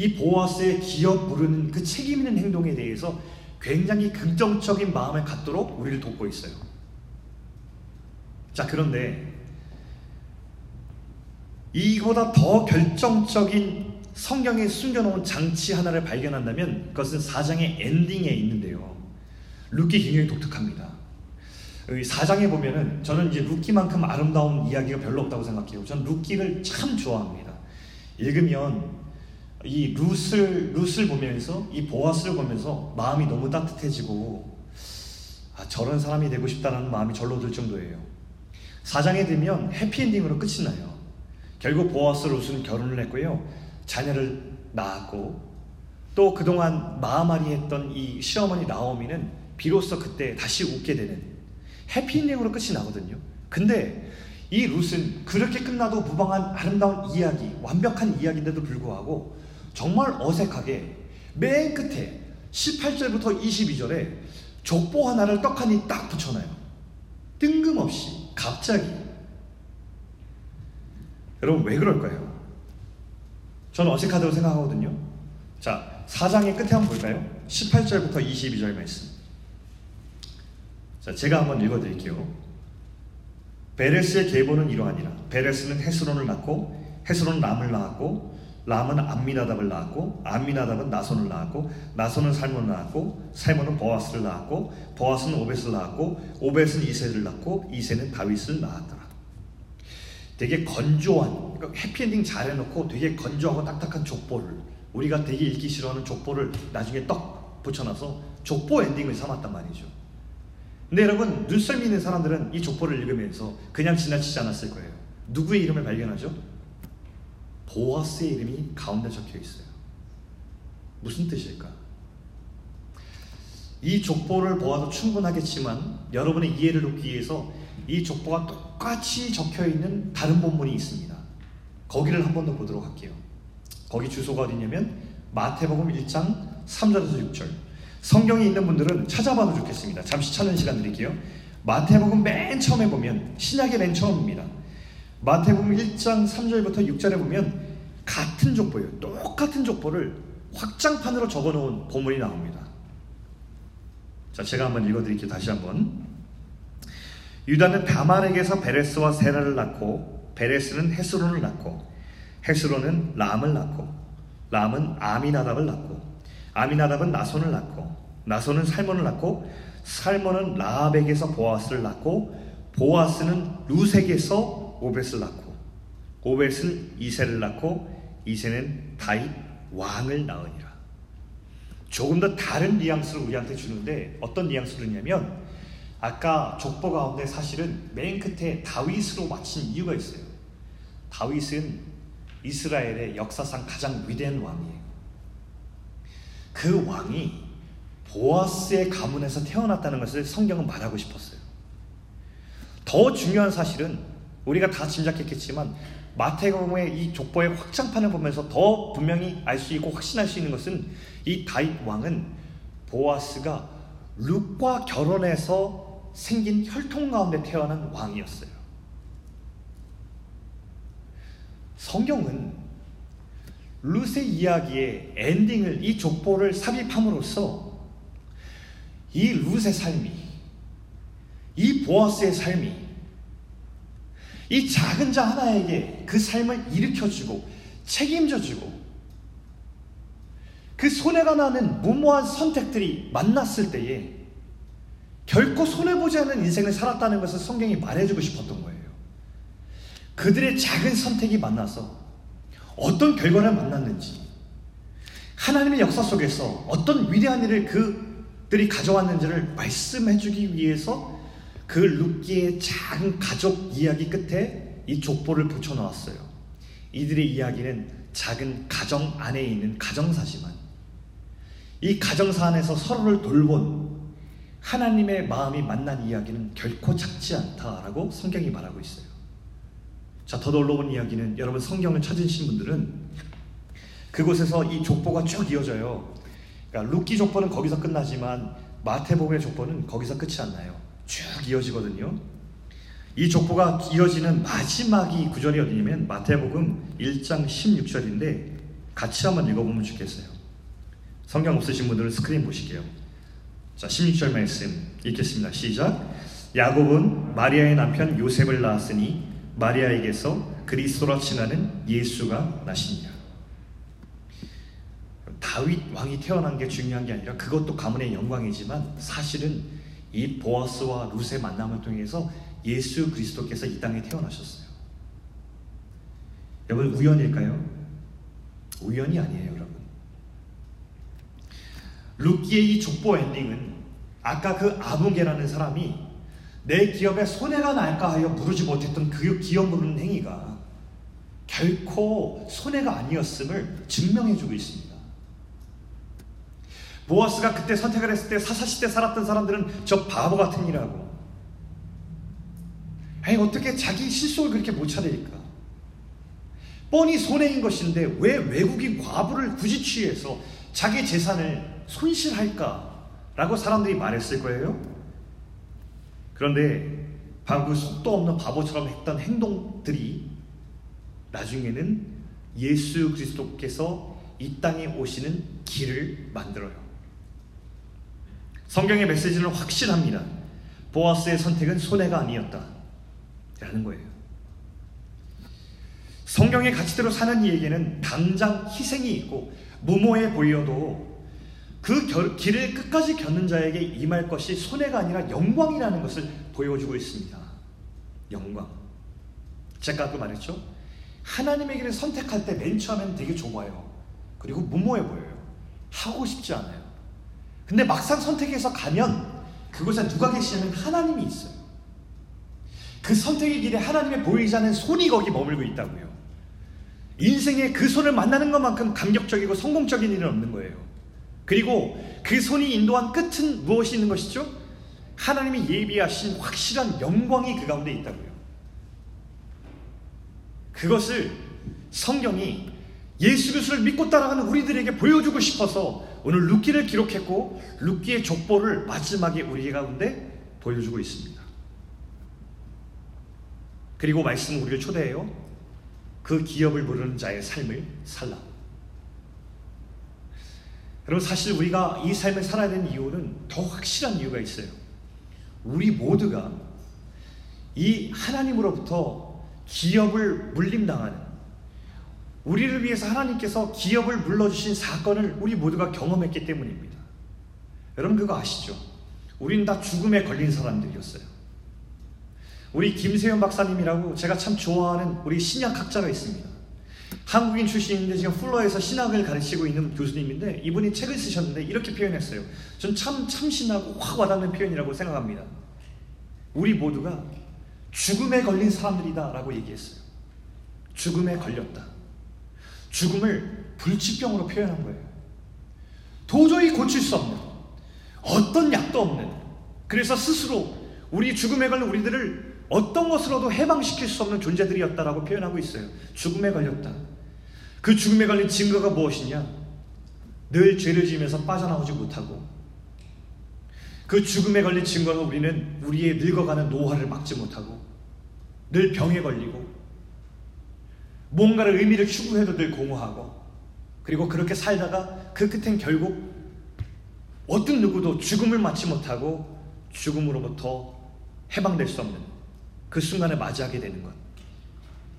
이 보아스의 기업 부르는 그 책임 있는 행동에 대해서 굉장히 긍정적인 마음을 갖도록 우리를 돕고 있어요. 자, 그런데 이보다 더 결정적인 성경에 숨겨놓은 장치 하나를 발견한다면 그것은 사장의 엔딩에 있는데요. 룩이 굉장히 독특합니다. 사장에 보면은 저는 이제 루키만큼 아름다운 이야기가 별로 없다고 생각해요. 저는 루키를 참 좋아합니다. 읽으면 이 룻을 룻을 보면서 이 보아스를 보면서 마음이 너무 따뜻해지고 아, 저런 사람이 되고 싶다는 마음이 절로 들 정도예요. 사장에 되면 해피엔딩으로 끝이 나요. 결국 보아스 룻은 결혼을 했고요. 자녀를 낳았고 또 그동안 마음앓이 했던 이 시어머니 나오미는 비로소 그때 다시 웃게 되는 해피엔딩으로 끝이 나거든요. 근데 이 룻은 그렇게 끝나도 무방한 아름다운 이야기, 완벽한 이야기인데도 불구하고 정말 어색하게 맨 끝에 18절부터 22절에 족보 하나를 떡하니 딱 붙여놔요. 뜬금없이, 갑자기. 여러분, 왜 그럴까요? 저는 어색하다고 생각하거든요. 자, 사장의 끝에 한번 볼까요? 18절부터 22절 말씀. 자, 제가 한번 읽어드릴게요. 베레스의 계보는 이러하니라. 베레스는 헤스론을 낳고 헤스론은 람을 낳았고 람은 암미나답을 낳았고 암미나답은 나손을 낳았고 나손은 살몬을 낳았고 살몬은 보아스를 낳았고 보아스는 오벳을 낳았고 오벳은 이세를 낳고 이세는 다윗을 낳았더라. 되게 건조한 그러니까 해피엔딩 잘 해놓고 되게 건조하고 딱딱한 족보를 우리가 되게 읽기 싫어하는 족보를 나중에 떡 붙여놔서 족보 엔딩을 삼았단 말이죠. 근데 여러분 눈썰미 있는 사람들은 이 족보를 읽으면서 그냥 지나치지 않았을 거예요. 누구의 이름을 발견하죠? 보아스의 이름이 가운데 적혀 있어요. 무슨 뜻일까? 이 족보를 보아도 충분하겠지만 여러분의 이해를 돕기 위해서 이 족보가 똑같이 적혀 있는 다른 본문이 있습니다. 거기를 한 번 더 보도록 할게요. 거기 주소가 어디냐면 마태복음 1장 3절에서 6절. 성경이 있는 분들은 찾아봐도 좋겠습니다. 잠시 찾는 시간 드릴게요. 마태복음 맨 처음에 보면 신약의 맨 처음입니다. 마태복음 1장 3절부터 6절에 보면 같은 족보예요. 똑같은 족보를 확장판으로 적어놓은 본문이 나옵니다. 자, 제가 한번 읽어드릴게요. 다시 한번. 유다는 다말에게서 베레스와 세라를 낳고 베레스는 헤스론을 낳고 헤스론은 람을 낳고 람은 아미나답을 낳고 아미나답은 나손을 낳고 나손은 살몬을 낳고 살몬은 라합에게서 보아스를 낳고 보아스는 루색에서 오벳을 낳고 오벳은 이세를 낳고 이세는 다윗 왕을 낳으니라. 조금 더 다른 뉘앙스를 우리한테 주는데 어떤 뉘앙스를 주냐면 아까 족보 가운데 사실은 맨 끝에 다윗으로 마친 이유가 있어요. 다윗은 이스라엘의 역사상 가장 위대한 왕이에요. 그 왕이 보아스의 가문에서 태어났다는 것을 성경은 말하고 싶었어요. 더 중요한 사실은 우리가 다 짐작했겠지만 마태복음의 이 족보의 확장판을 보면서 더 분명히 알 수 있고 확신할 수 있는 것은 이 다윗 왕은 보아스가 룩과 결혼해서 생긴 혈통 가운데 태어난 왕이었어요. 성경은 룻의 이야기의 엔딩을 이 족보를 삽입함으로써 이 룻의 삶이 이 보아스의 삶이 이 작은 자 하나에게 그 삶을 일으켜주고 책임져주고 그 손해가 나는 무모한 선택들이 만났을 때에 결코 손해보지 않는 인생을 살았다는 것을 성경이 말해주고 싶었던 거예요. 그들의 작은 선택이 만나서 어떤 결과를 만났는지, 하나님의 역사 속에서 어떤 위대한 일을 그들이 가져왔는지를 말씀해주기 위해서 그 룻기의 작은 가족 이야기 끝에 이 족보를 붙여놓았어요. 이들의 이야기는 작은 가정 안에 있는 가정사지만 이 가정사 안에서 서로를 돌본 하나님의 마음이 만난 이야기는 결코 작지 않다라고 성경이 말하고 있어요. 자, 더 놀라운 이야기는 여러분 성경을 찾으신 분들은 그곳에서 이 족보가 쭉 이어져요. 그러니까 룻기 족보는 거기서 끝나지만 마태복음의 족보는 거기서 끝이 안 나요. 쭉 이어지거든요. 이 족보가 이어지는 마지막이 구절이 어디냐면 마태복음 1장 16절인데 같이 한번 읽어보면 좋겠어요. 성경 없으신 분들은 스크린 보시게요. 자, 16절 말씀 읽겠습니다. 시작. 야곱은 마리아의 남편 요셉을 낳았으니 마리아에게서 그리스도라 칭하는 예수가 나시니라. 다윗 왕이 태어난 게 중요한 게 아니라 그것도 가문의 영광이지만 사실은 이 보아스와 룻의 만남을 통해서 예수 그리스도께서 이 땅에 태어나셨어요. 여러분 우연일까요? 우연이 아니에요, 여러분. 루키의 이 족보 엔딩은 아까 그 아붕게라는 사람이 내 기업에 손해가 날까 하여 부르지 못했던 그 기업 부르는 행위가 결코 손해가 아니었음을 증명해주고 있습니다. 보아스가 그때 선택을 했을 때 사사시대 살았던 사람들은 저 바보 같은 이라고. 아니 어떻게 자기 실속을 그렇게 못 찾으니까? 뻔히 손해인 것인데 왜 외국인 과부를 굳이 취해서 자기 재산을 손실할까 라고 사람들이 말했을 거예요. 그런데 그 속도 없는 바보처럼 했던 행동들이 나중에는 예수 그리스도께서 이 땅에 오시는 길을 만들어요. 성경의 메시지는 확실합니다. 보아스의 선택은 손해가 아니었다. 라는 거예요. 성경의 가치대로 사는 이에게는 당장 희생이 있고 무모해 보여도 그 결, 길을 끝까지 겪는 자에게 임할 것이 손해가 아니라 영광이라는 것을 보여주고 있습니다. 영광. 제가 아까 말했죠? 하나님의 길을 선택할 때 맨 처음엔 되게 좁아요. 그리고 무모해 보여요. 하고 싶지 않아요. 근데 막상 선택해서 가면 그곳에 누가 계시냐면 하나님이 있어요. 그 선택의 길에 하나님의 보이지 않는 손이 거기 머물고 있다고요. 인생에 그 손을 만나는 것만큼 감격적이고 성공적인 일은 없는 거예요. 그리고 그 손이 인도한 끝은 무엇이 있는 것이죠? 하나님이 예비하신 확실한 영광이 그 가운데 있다고요. 그것을 성경이 예수 그리스도를 믿고 따라가는 우리들에게 보여주고 싶어서 오늘 루키를 기록했고 루키의 족보를 마지막에 우리 가운데 보여주고 있습니다. 그리고 말씀은 우리를 초대해요. 그 기업을 모르는 자의 삶을 살라. 여러분 사실 우리가 이 삶을 살아야 되는 이유는 더 확실한 이유가 있어요. 우리 모두가 이 하나님으로부터 기업을 물림당하는 우리를 위해서 하나님께서 기업을 물러주신 사건을 우리 모두가 경험했기 때문입니다. 여러분 그거 아시죠? 우린 다 죽음에 걸린 사람들이었어요. 우리 김세현 박사님이라고 제가 참 좋아하는 우리 신약학자가 있습니다. 한국인 출신인데 지금 플러에서 신학을 가르치고 있는 교수님인데 이분이 책을 쓰셨는데 이렇게 표현했어요. 전 참 참신하고 확 와닿는 표현이라고 생각합니다. 우리 모두가 죽음에 걸린 사람들이다 라고 얘기했어요. 죽음에 걸렸다. 죽음을 불치병으로 표현한 거예요. 도저히 고칠 수 없는 어떤 약도 없는 그래서 스스로 우리 죽음에 걸린 우리들을 어떤 것으로도 해방시킬 수 없는 존재들이었다라고 표현하고 있어요. 죽음에 걸렸다. 그 죽음에 걸린 증거가 무엇이냐? 늘 죄를 지으면서 빠져나오지 못하고 그 죽음에 걸린 증거는 우리는 우리의 늙어가는 노화를 막지 못하고 늘 병에 걸리고 뭔가를 의미를 추구해도 늘 공허하고 그리고 그렇게 살다가 그 끝엔 결국 어떤 누구도 죽음을 맞지 못하고 죽음으로부터 해방될 수 없는 그 순간을 맞이하게 되는 것.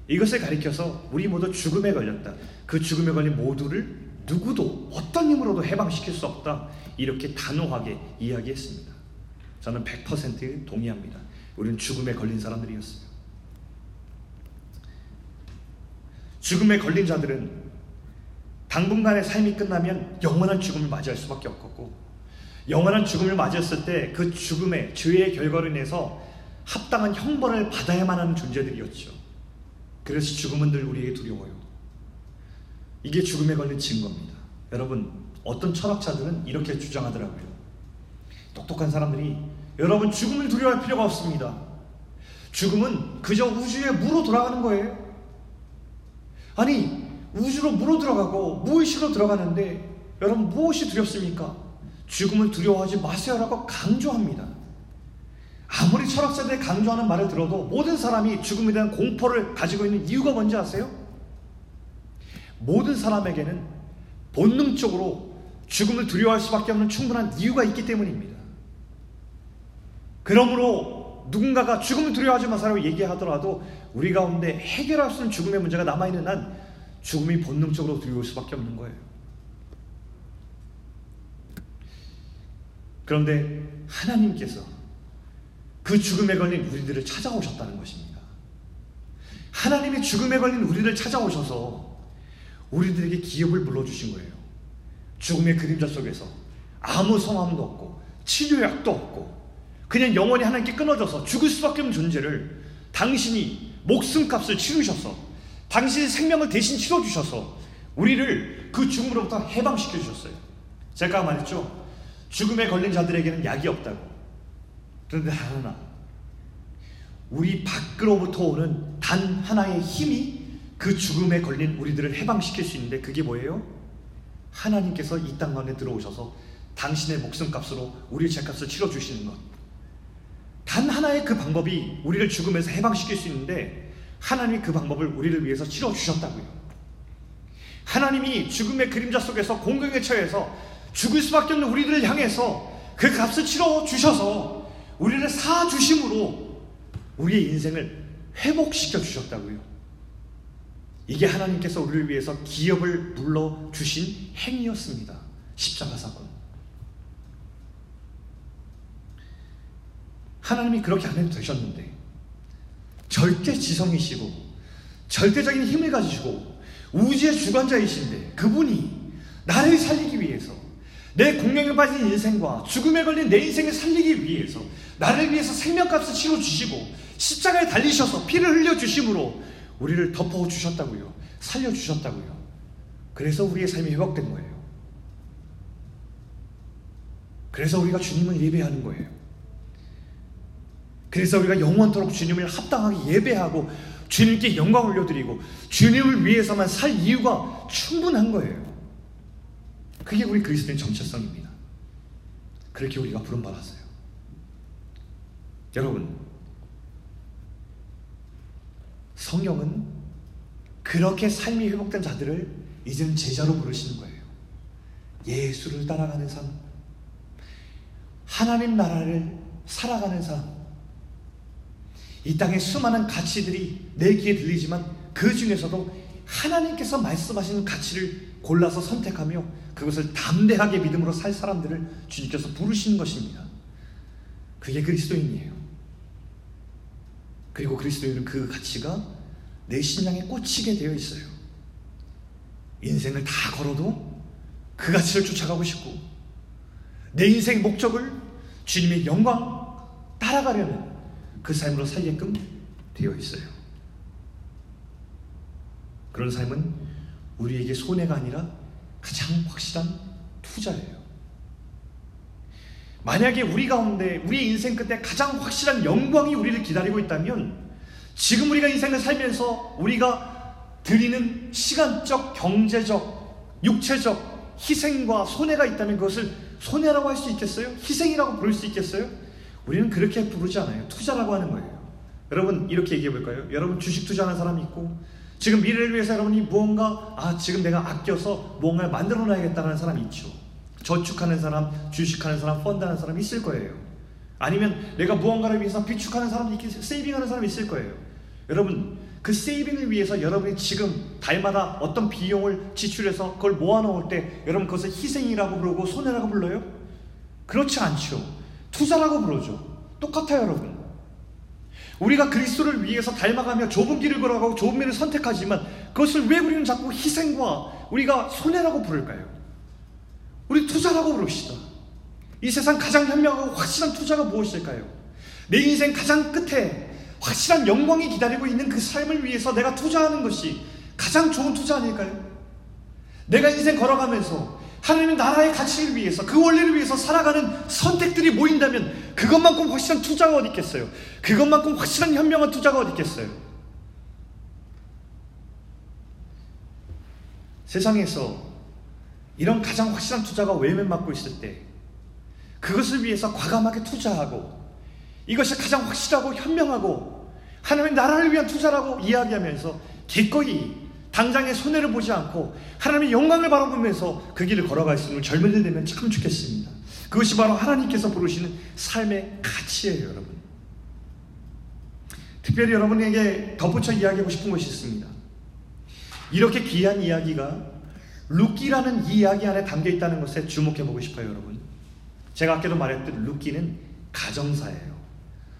이것을 가리켜서 우리 모두 죽음에 걸렸다. 그 죽음에 걸린 모두를 누구도 어떤 힘으로도 해방시킬 수 없다. 이렇게 단호하게 이야기했습니다. 저는 100% 동의합니다. 우리는 죽음에 걸린 사람들이었어요. 죽음에 걸린 자들은 당분간의 삶이 끝나면 영원한 죽음을 맞이할 수밖에 없었고 영원한 죽음을 맞이했을 때 그 죽음의 죄의 결과로 인해서 합당한 형벌을 받아야만 하는 존재들이었죠. 그래서 죽음은 늘 우리에게 두려워요. 이게 죽음에 걸린 증거입니다. 여러분, 어떤 철학자들은 이렇게 주장하더라고요. 똑똑한 사람들이 여러분 죽음을 두려워할 필요가 없습니다. 죽음은 그저 우주의 무로 돌아가는 거예요. 아니, 우주로 무로 들어가고 무의식으로 들어가는데 여러분 무엇이 두렵습니까? 죽음을 두려워하지 마세요라고 강조합니다. 아무리 철학자들이 강조하는 말을 들어도 모든 사람이 죽음에 대한 공포를 가지고 있는 이유가 뭔지 아세요? 모든 사람에게는 본능적으로 죽음을 두려워할 수밖에 없는 충분한 이유가 있기 때문입니다. 그러므로 누군가가 죽음을 두려워하지 마세요 얘기하더라도 우리 가운데 해결할 수 있는 죽음의 문제가 남아있는 한 죽음이 본능적으로 두려울 수밖에 없는 거예요. 그런데 하나님께서 그 죽음에 걸린 우리들을 찾아오셨다는 것입니다. 하나님이 죽음에 걸린 우리를 찾아오셔서 우리들에게 기업을 불러주신 거예요. 죽음의 그림자 속에서 아무 성함도 없고 치료약도 없고 그냥 영원히 하나님께 끊어져서 죽을 수밖에 없는 존재를 당신이 목숨값을 치르셔서 당신의 생명을 대신 치러주셔서 우리를 그 죽음으로부터 해방시켜 주셨어요. 제가 말했죠. 죽음에 걸린 자들에게는 약이 없다고. 그런데 하나, 우리 밖으로부터 오는 단 하나의 힘이 그 죽음에 걸린 우리들을 해방시킬 수 있는데 그게 뭐예요? 하나님께서 이땅 가운데 들어오셔서 당신의 목숨값으로 우리의 죄값을 치러주시는 것. 단 하나의 그 방법이 우리를 죽음에서 해방시킬 수 있는데 하나님이 그 방법을 우리를 위해서 치러 주셨다고요. 하나님이 죽음의 그림자 속에서 공경에 처해서 죽을 수밖에 없는 우리들을 향해서 그 값을 치러 주셔서 우리를 사 주심으로 우리의 인생을 회복시켜 주셨다고요. 이게 하나님께서 우리를 위해서 기업을 불러 주신 행위였습니다. 십자가 사건. 하나님이 그렇게 안 해도 되셨는데 절대 지성이시고 절대적인 힘을 가지시고 우주의 주관자이신데 그분이 나를 살리기 위해서 내 공명에 빠진 인생과 죽음에 걸린 내 인생을 살리기 위해서 나를 위해서 생명값을 치러 주시고 십자가에 달리셔서 피를 흘려 주심으로 우리를 덮어 주셨다고요. 살려 주셨다고요. 그래서 우리의 삶이 회복된 거예요. 그래서 우리가 주님을 예배하는 거예요. 그래서 우리가 영원토록 주님을 합당하게 예배하고 주님께 영광 올려드리고 주님을 위해서만 살 이유가 충분한 거예요. 그게 우리 그리스도인 정체성입니다. 그렇게 우리가 부름받았어요. 여러분, 성경은 그렇게 삶이 회복된 자들을 이제는 제자로 부르시는 거예요. 예수를 따라가는 삶, 하나님 나라를 살아가는 삶, 이 땅의 수많은 가치들이 내 귀에 들리지만 그 중에서도 하나님께서 말씀하시는 가치를 골라서 선택하며 그것을 담대하게 믿음으로 살 사람들을 주님께서 부르시는 것입니다. 그게 그리스도인이에요. 그리고 그리스도인은 그 가치가 내 신앙에 꽂히게 되어 있어요. 인생을 다 걸어도 그 가치를 쫓아가고 싶고 내 인생 목적을 주님의 영광 따라가려는 그 삶으로 살게끔 되어 있어요. 그런 삶은 우리에게 손해가 아니라 가장 확실한 투자예요. 만약에 우리 가운데 우리 인생 끝에 가장 확실한 영광이 우리를 기다리고 있다면 지금 우리가 인생을 살면서 우리가 드리는 시간적, 경제적, 육체적 희생과 손해가 있다면 그것을 손해라고 할 수 있겠어요? 희생이라고 부를 수 있겠어요? 우리는 그렇게 부르지 않아요. 투자라고 하는 거예요. 여러분 이렇게 얘기해 볼까요? 여러분 주식 투자하는 사람이 있고 지금 미래를 위해서 여러분이 무언가 아 지금 내가 아껴서 무언가를 만들어 놔야겠다는 사람이 있죠. 저축하는 사람, 주식하는 사람, 펀드하는 사람이 있을 거예요. 아니면 내가 무언가를 위해서 비축하는 사람도 있겠 세이빙하는 사람이 있을 거예요. 여러분 그 세이빙을 위해서 여러분이 지금 달마다 어떤 비용을 지출해서 그걸 모아놓을 때 여러분 그것을 희생이라고 부르고 손해라고 불러요? 그렇지 않죠. 투자라고 부르죠. 똑같아요, 여러분. 우리가 그리스도를 위해서 닮아가며 좁은 길을 걸어가고 좁은 길을 선택하지만 그것을 왜 우리는 자꾸 희생과 우리가 손해라고 부를까요? 우리 투자라고 부릅시다. 이 세상 가장 현명하고 확실한 투자가 무엇일까요? 내 인생 가장 끝에 확실한 영광이 기다리고 있는 그 삶을 위해서 내가 투자하는 것이 가장 좋은 투자 아닐까요? 내가 인생 걸어가면서 하나님의 나라의 가치를 위해서 그 원리를 위해서 살아가는 선택들이 모인다면 그것만큼 확실한 투자가 어디 있겠어요? 그것만큼 확실한 현명한 투자가 어디 있겠어요? 세상에서 이런 가장 확실한 투자가 외면받고 있을 때 그것을 위해서 과감하게 투자하고 이것이 가장 확실하고 현명하고 하나님의 나라를 위한 투자라고 이야기하면서 기꺼이 당장의 손해를 보지 않고 하나님의 영광을 바라보면서 그 길을 걸어갈 수 있는 젊은이들 되면 참 좋겠습니다. 그것이 바로 하나님께서 부르시는 삶의 가치예요, 여러분. 특별히 여러분에게 덧붙여 이야기하고 싶은 것이 있습니다. 이렇게 귀한 이야기가 룻기라는 이야기 안에 담겨 있다는 것에 주목해 보고 싶어요, 여러분. 제가 아까도 말했듯 룻기는 가정사예요.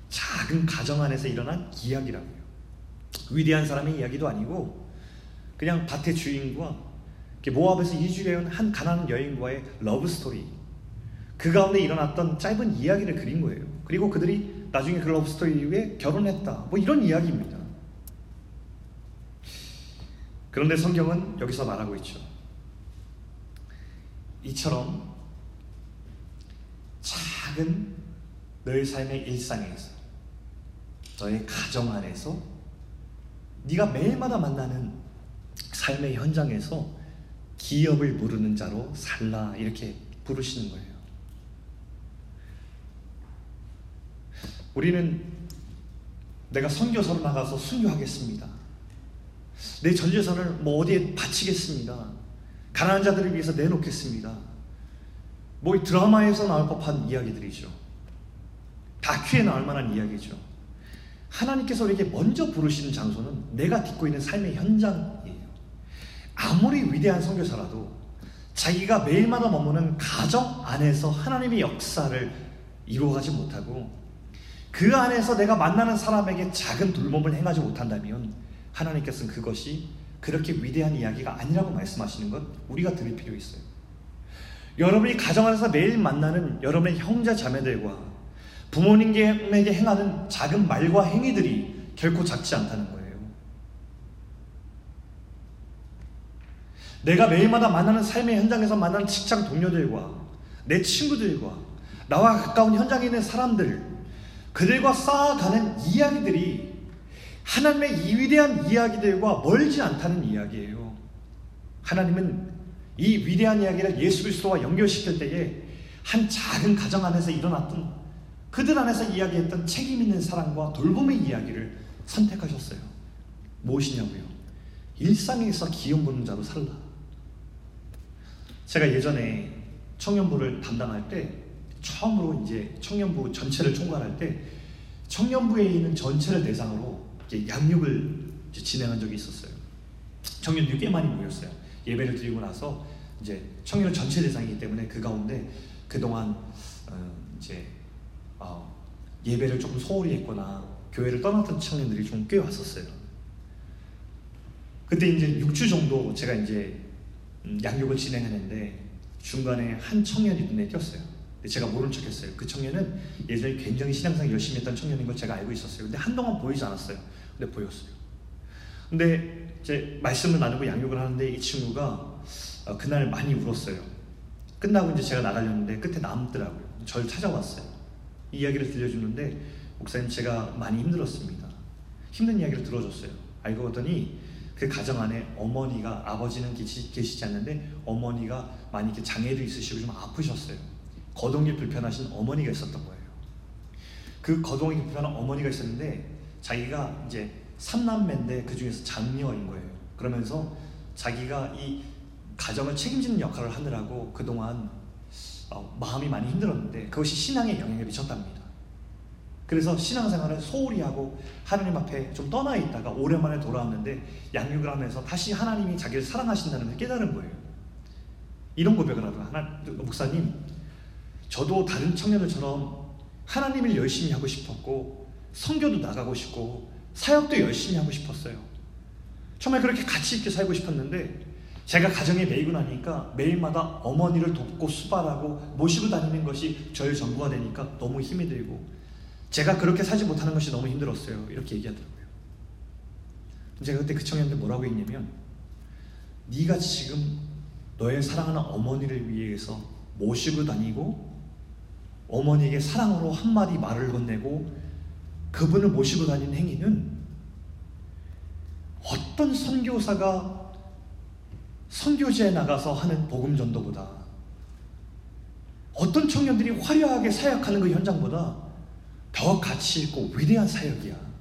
작은 가정 안에서 일어난 이야기라고요. 위대한 사람의 이야기도 아니고 그냥 밭의 주인과 모압에서 이주해온 한 가난한 여인과의 러브 스토리. 그 가운데 일어났던 짧은 이야기를 그린 거예요. 그리고 그들이 나중에 그 러브 스토리 이후에 결혼했다. 뭐 이런 이야기입니다. 그런데 성경은 여기서 말하고 있죠. 이처럼 작은 너의 삶의 일상에서 너의 가정 안에서 네가 매일마다 만나는 삶의 현장에서 기업을 모르는 자로 살라 이렇게 부르시는 거예요. 우리는 내가 선교사로 나가서 순교하겠습니다. 내 전재산을 뭐 어디에 바치겠습니다. 가난한 자들을 위해서 내놓겠습니다. 뭐 드라마에서 나올 법한 이야기들이죠. 다큐에 나올 만한 이야기죠. 하나님께서 우리에게 먼저 부르시는 장소는 내가 딛고 있는 삶의 현장이에요. 아무리 위대한 선교사라도 자기가 매일마다 머무는 가정 안에서 하나님의 역사를 이루어가지 못하고 그 안에서 내가 만나는 사람에게 작은 돌봄을 행하지 못한다면 하나님께서는 그것이 그렇게 위대한 이야기가 아니라고 말씀하시는 것 우리가 들을 필요 있어요. 여러분이 가정 안에서 매일 만나는 여러분의 형제 자매들과 부모님에게 행하는 작은 말과 행위들이 결코 작지 않다는 거예요. 내가 매일마다 만나는 삶의 현장에서 만나는 직장 동료들과 내 친구들과 나와 가까운 현장에 있는 사람들, 그들과 쌓아가는 이야기들이 하나님의 이 위대한 이야기들과 멀지 않다는 이야기예요. 하나님은 이 위대한 이야기를 예수 그리스도와 연결시킬 때에 한 작은 가정 안에서 일어났던 그들 안에서 이야기했던 책임 있는 사랑과 돌봄의 이야기를 선택하셨어요. 무엇이냐고요? 일상에서 기업 보는 자로 살라. 제가 예전에 청년부를 담당할 때 처음으로 이제 청년부 전체를 총괄할 때 청년부에 있는 전체를 대상으로 양육을 진행한 적이 있었어요. 청년들이 꽤 많이 모였어요. 예배를 드리고 나서 이제 청년 전체 대상이기 때문에 그 가운데 그동안 어 이제 어 예배를 조금 소홀히 했거나 교회를 떠났던 청년들이 좀 꽤 왔었어요. 그때 이제 6주 정도 제가 이제 음, 양육을 진행하는데 중간에 한 청년이 눈에 띄었어요. 제가 모른 척 했어요. 그 청년은 예전에 굉장히 신앙상 열심히 했던 청년인 걸 제가 알고 있었어요. 근데 한동안 보이지 않았어요. 근데 보였어요. 근데 이제 말씀을 나누고 양육을 하는데 이 친구가 어, 그날 많이 울었어요. 끝나고 이제 제가 나가려는데 끝에 남더라고요. 저를 찾아왔어요. 이 이야기를 들려주는데 목사님 제가 많이 힘들었습니다. 힘든 이야기를 들어줬어요. 알고 보더니 그 가정 안에 어머니가 아버지는 계시, 계시지 않는데 어머니가 많이 이렇게 장애도 있으시고 좀 아프셨어요. 거동이 불편하신 어머니가 있었던 거예요. 그 거동이 불편한 어머니가 있었는데 자기가 이제 삼남매인데 그 중에서 장녀인 거예요. 그러면서 자기가 이 가정을 책임지는 역할을 하느라고 그동안 어, 마음이 많이 힘들었는데 그것이 신앙에 영향을 미쳤답니다. 그래서 신앙생활을 소홀히 하고 하나님 앞에 좀 떠나 있다가 오랜만에 돌아왔는데 양육을 하면서 다시 하나님이 자기를 사랑하신다는 걸 깨달은 거예요. 이런 고백을 하더라. 하나, 목사님, 저도 다른 청년들처럼 하나님을 열심히 하고 싶었고 성교도 나가고 싶고 사역도 열심히 하고 싶었어요. 정말 그렇게 가치 있게 살고 싶었는데 제가 가정에 매이고 나니까 매일마다 어머니를 돕고 수발하고 모시고 다니는 것이 저의 전부가 되니까 너무 힘이 들고 제가 그렇게 살지 못하는 것이 너무 힘들었어요. 이렇게 얘기하더라고요. 제가 그때 그 청년들 뭐라고 했냐면 네가 지금 너의 사랑하는 어머니를 위해서 모시고 다니고 어머니에게 사랑으로 한마디 말을 건네고 그분을 모시고 다니는 행위는 어떤 선교사가 선교지에 나가서 하는 복음 전도보다 어떤 청년들이 화려하게 사역하는 그 현장보다 더 가치 있고 위대한 사역이야.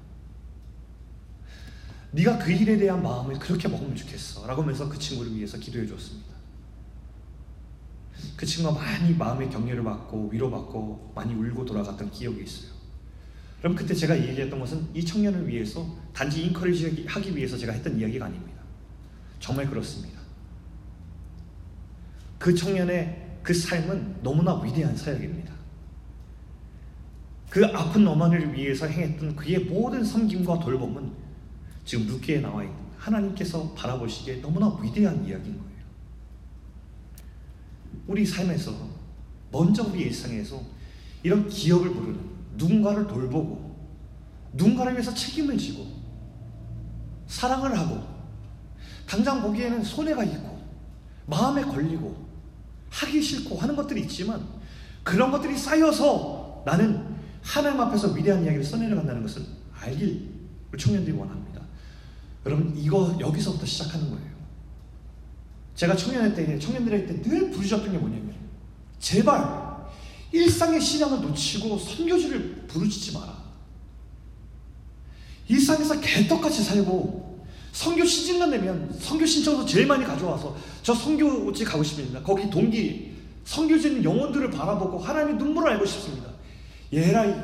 네가 그 일에 대한 마음을 그렇게 먹으면 좋겠어. 라고 하면서 그 친구를 위해서 기도해 줬습니다. 그 친구가 많이 마음의 격려를 받고 위로받고 많이 울고 돌아갔던 기억이 있어요. 그럼 그때 제가 얘기했던 것은 이 청년을 위해서 단지 인커리지 하기 위해서 제가 했던 이야기가 아닙니다. 정말 그렇습니다. 그 청년의 그 삶은 너무나 위대한 사역입니다. 그 아픈 어머니를 위해서 행했던 그의 모든 섬김과 돌봄은 지금 루키에 나와 있는 하나님께서 바라보시기에 너무나 위대한 이야기인 거예요. 우리 삶에서 먼저 우리 일상에서 이런 기업을 부르는 누군가를 돌보고 누군가를 위해서 책임을 지고 사랑을 하고 당장 보기에는 손해가 있고 마음에 걸리고 하기 싫고 하는 것들이 있지만 그런 것들이 쌓여서 나는 하나님 앞에서 위대한 이야기를 써내려간다는 것을 알길 청년들이 원합니다. 여러분 이거 여기서부터 시작하는 거예요. 제가 청년일 때 청년들일 때늘 부르셨던 게 뭐냐면 제발 일상의 신앙을 놓치고 선교지를 부르짖지 마라. 일상에서 개떡같이 살고 선교 시즌만 되면 선교 신청서 제일 많이 가져와서 저 선교지 가고 싶습니다. 거기 동기 선교지는 영혼들을 바라보고 하나님의 눈물을 알고 싶습니다. 예라이.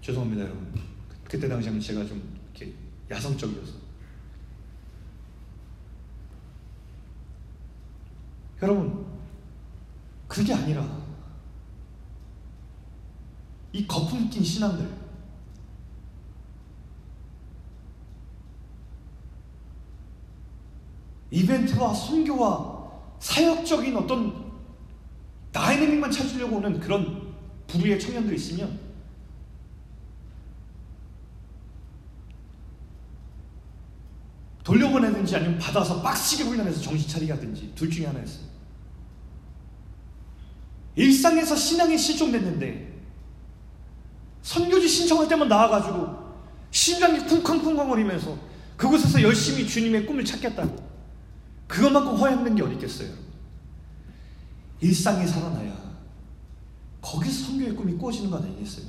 죄송합니다 여러분. 그때 당시에는 제가 좀 이렇게 야성적이어서. 여러분 그게 아니라 이 거품 낀 신앙들. 이벤트와 선교와 사역적인 어떤 다이내믹만 찾으려고 오는 그런 부류의 청년들이 있으면 돌려보내든지 아니면 받아서 빡시게 훈련해서 정신 차리게 하든지 둘 중에 하나였어요. 일상에서 신앙이 실종됐는데 선교지 신청할 때만 나와가지고 심장이 쿵쾅쿵쾅거리면서 그곳에서 열심히 주님의 꿈을 찾겠다고 그것만큼 허약된 게 어디 있겠어요? 일상이 살아나야 거기서 선교의 꿈이 꾸어지는 거 아니겠어요?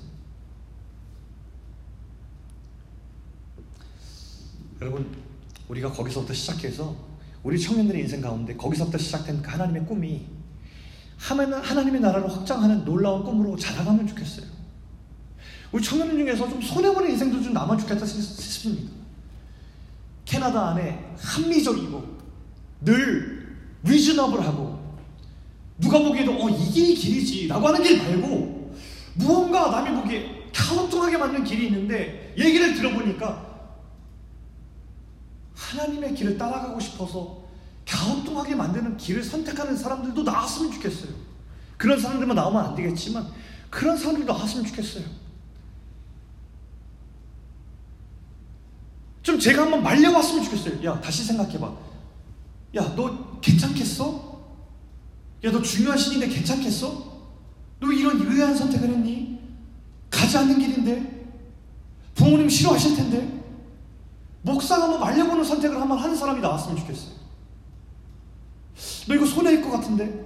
여러분 우리가 거기서부터 시작해서 우리 청년들의 인생 가운데 거기서부터 시작된 그 하나님의 꿈이 하나님의 나라를 확장하는 놀라운 꿈으로 자라가면 좋겠어요. 우리 청년들 중에서 좀 손해보는 인생도 좀 나만 좋겠다 싶습니다. 캐나다 안에 합리적이고 늘 리즈너블하고 누가 보기에도 어 이게 길이지 라고 하는 길 말고 무언가 남이 보기에 갸우뚱하게 맞는 길이 있는데 얘기를 들어보니까 하나님의 길을 따라가고 싶어서 갸우뚱하게 만드는 길을 선택하는 사람들도 나왔으면 좋겠어요. 그런 사람들만 나오면 안 되겠지만 그런 사람들도 나왔으면 좋겠어요. 좀 제가 한번 말려봤으면 좋겠어요. 야, 다시 생각해봐. 야, 너 괜찮겠어? 야, 너 중요한 신인데 괜찮겠어? 너 이런 의아한 선택을 했니? 가지 않는 길인데? 부모님 싫어하실 텐데? 목사가 한번 말려보는 선택을 한번 하는 사람이 나왔으면 좋겠어요. 너 이거 손해일 것 같은데?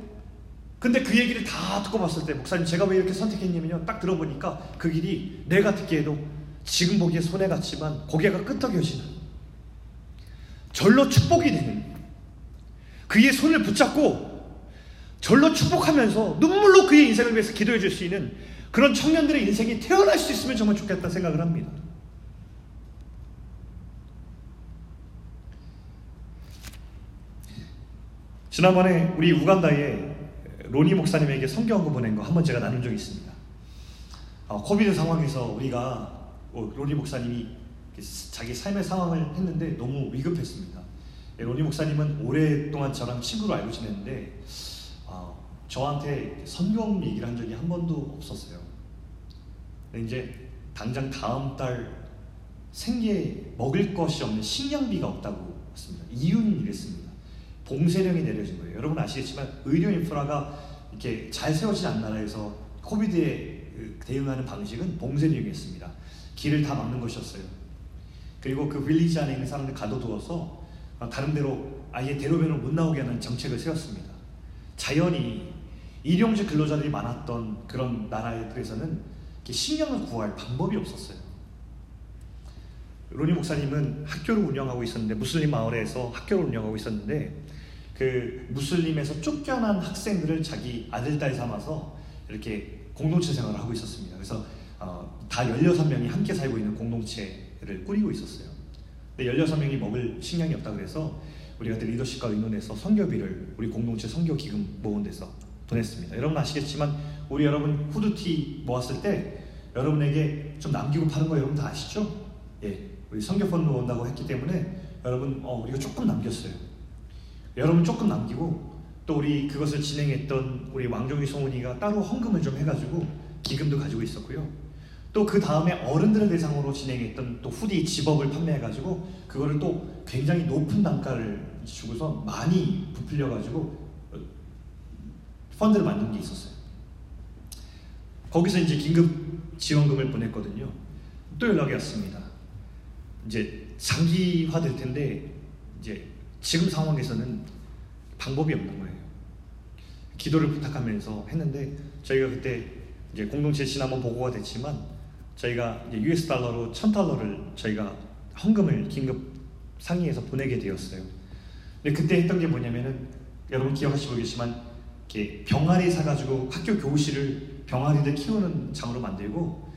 근데 그 얘기를 다 듣고 봤을 때 목사님 제가 왜 이렇게 선택했냐면요 딱 들어보니까 그 길이 내가 듣기에도 지금 보기에 손해 같지만 고개가 끄덕여지는 절로 축복이 되는 그의 손을 붙잡고 절로 축복하면서 눈물로 그의 인생을 위해서 기도해 줄 수 있는 그런 청년들의 인생이 태어날 수 있으면 정말 좋겠다 생각을 합니다. 지난번에 우리 우간다에 로니 목사님에게 성경을 보낸 거 한 번 제가 나눈 적이 있습니다. 어, 코비드 상황에서 우리가 어, 로니 목사님이 자기 삶의 상황을 했는데 너무 위급했습니다. 예, 로니 목사님은 오랫동안 저랑 친구로 알고 지냈는데 어, 저한테 성경 얘기를 한 적이 한 번도 없었어요. 이제 당장 다음 달 생계 먹을 것이 없는 식량비가 없다고 했습니다. 이유는 이랬습니다. 봉쇄령이 내려진 거예요. 여러분 아시겠지만 의료 인프라가 이렇게 잘 세워지지 않는 나라에서 코비드에 그 대응하는 방식은 봉쇄령이었습니다. 길을 다 막는 것이었어요. 그리고 그 빌리지 안에 있는 사람들 가둬두어서 다른 데로 아예 대로변으로 못 나오게 하는 정책을 세웠습니다. 자연히 일용직 근로자들이 많았던 그런 나라들에서는 식량을 구할 방법이 없었어요. 로니 목사님은 학교를 운영하고 있었는데 무슬림 마을에서 학교를 운영하고 있었는데 그 무슬림에서 쫓겨난 학생들을 자기 아들, 딸 삼아서 이렇게 공동체 생활을 하고 있었습니다. 그래서 어, 다 16명이 함께 살고 있는 공동체를 꾸리고 있었어요. 근데 16명이 먹을 식량이 없다 그래서 우리가 리더십과 의논해서 선교비를 우리 공동체 선교 기금 모은 데서 보냈습니다. 여러분 아시겠지만 우리 여러분 후드티 모았을 때 여러분에게 좀 남기고 파는 거 여러분 다 아시죠? 예, 우리 성교폰 놓는다고 했기 때문에 여러분 어, 우리가 조금 남겼어요. 여러분 조금 남기고 또 우리 그것을 진행했던 우리 왕종희 송은이가 따로 헌금을 좀 해가지고 기금도 가지고 있었고요. 또 그 다음에 어른들을 대상으로 진행했던 또 후디 집업을 판매해가지고 그거를 또 굉장히 높은 단가를 주고서 많이 부풀려가지고 펀드를 만든 게 있었어요. 거기서 이제 긴급 지원금을 보냈거든요. 또 연락이 왔습니다. 이제 장기화 될 텐데 이제 지금 상황에서는 방법이 없는 거예요. 기도를 부탁하면서 했는데 저희가 그때 이제 공동체 지난번 보고가 됐지만 저희가 이제 US 달러로 천 달러를 저희가 헌금을 긴급 상의해서 보내게 되었어요. 근데 그때 했던 게 뭐냐면은 여러분 기억하시고 계시지만 이렇게 병아리 사가지고 학교 교실을 병아리들 키우는 장으로 만들고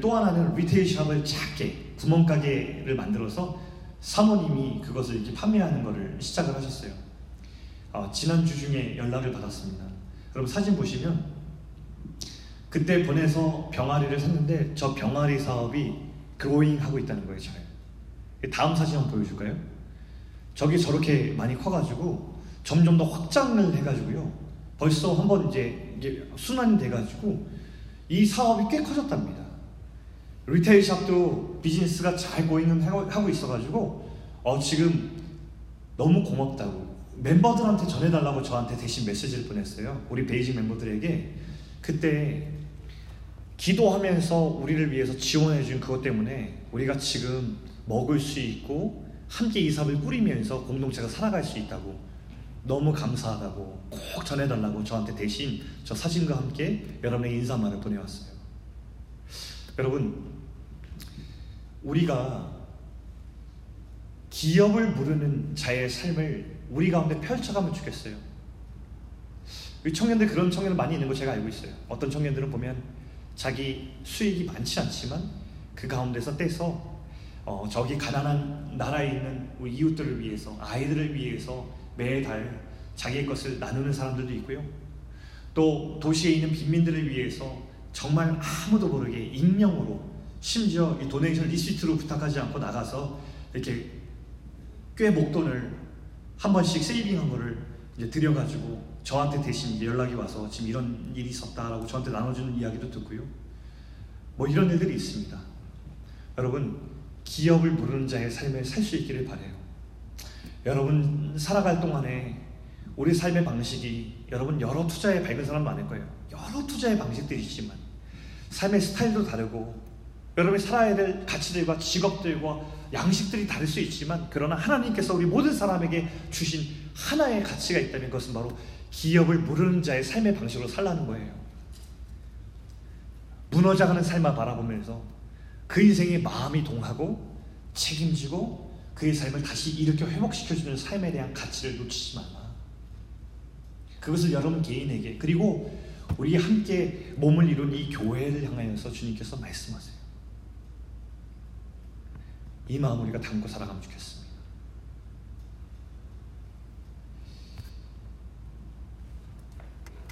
또 하나는 리테일 샵을 작게 구멍가게를 만들어서 사모님이 그것을 이렇게 판매하는 것을 시작을 하셨어요. 어, 지난주 중에 연락을 받았습니다. 여러분 사진 보시면 그때 보내서 병아리를 샀는데 저 병아리 사업이 그로잉 하고 있다는 거예요, 잘. 다음 사진 한번 보여줄까요? 저기 저렇게 많이 커가지고 점점 더 확장을 해가지고요. 벌써 한번 이제 이게 순환이 돼가지고 이 사업이 꽤 커졌답니다. 리테일 샵도 비즈니스가 잘 고잉은 하고 있어가지고 어 지금 너무 고맙다고 멤버들한테 전해달라고 저한테 대신 메시지를 보냈어요. 우리 베이징 멤버들에게 그때 기도하면서 우리를 위해서 지원해준 그것 때문에 우리가 지금 먹을 수 있고 함께 이 사업을 꾸리면서 공동체가 살아갈 수 있다고 너무 감사하다고 꼭 전해달라고 저한테 대신 저 사진과 함께 여러분의 인사말을 보내왔어요. 여러분, 우리가 기업을 부르는 자의 삶을 우리 가운데 펼쳐가면 좋겠어요. 우리 청년들 그런 청년들 많이 있는 거 제가 알고 있어요. 어떤 청년들은 보면 자기 수익이 많지 않지만 그 가운데서 떼서 어, 저기 가난한 나라에 있는 우리 이웃들을 위해서 아이들을 위해서 매달 자기의 것을 나누는 사람들도 있고요. 또 도시에 있는 빈민들을 위해서 정말 아무도 모르게 익명으로 심지어 이 도네이션 리시트로 부탁하지 않고 나가서 이렇게 꽤 목돈을 한 번씩 세이빙한 거를 이제 드려가지고 저한테 대신 연락이 와서 지금 이런 일이 있었다라고 저한테 나눠주는 이야기도 듣고요. 뭐 이런 일들이 있습니다. 여러분 기업을 모르는 자의 삶을 살 수 있기를 바래요. 여러분 살아갈 동안에 우리 삶의 방식이 여러분 여러 투자에 밝은 사람 많을 거예요. 여러 투자의 방식들이 있지만 삶의 스타일도 다르고 여러분이 살아야 될 가치들과 직업들과 양식들이 다를 수 있지만 그러나 하나님께서 우리 모든 사람에게 주신 하나의 가치가 있다면 그것은 바로 기업을 모르는 자의 삶의 방식으로 살라는 거예요. 무너져가는 삶을 바라보면서 그 인생의 마음이 동하고 책임지고 그의 삶을 다시 일으켜 회복시켜주는 삶에 대한 가치를 놓치지 말라. 그것을 여러분 개인에게 그리고 우리 함께 몸을 이룬 이 교회를 향하여서 주님께서 말씀하세요. 이 마음 우리가 담고 살아가면 좋겠습니다.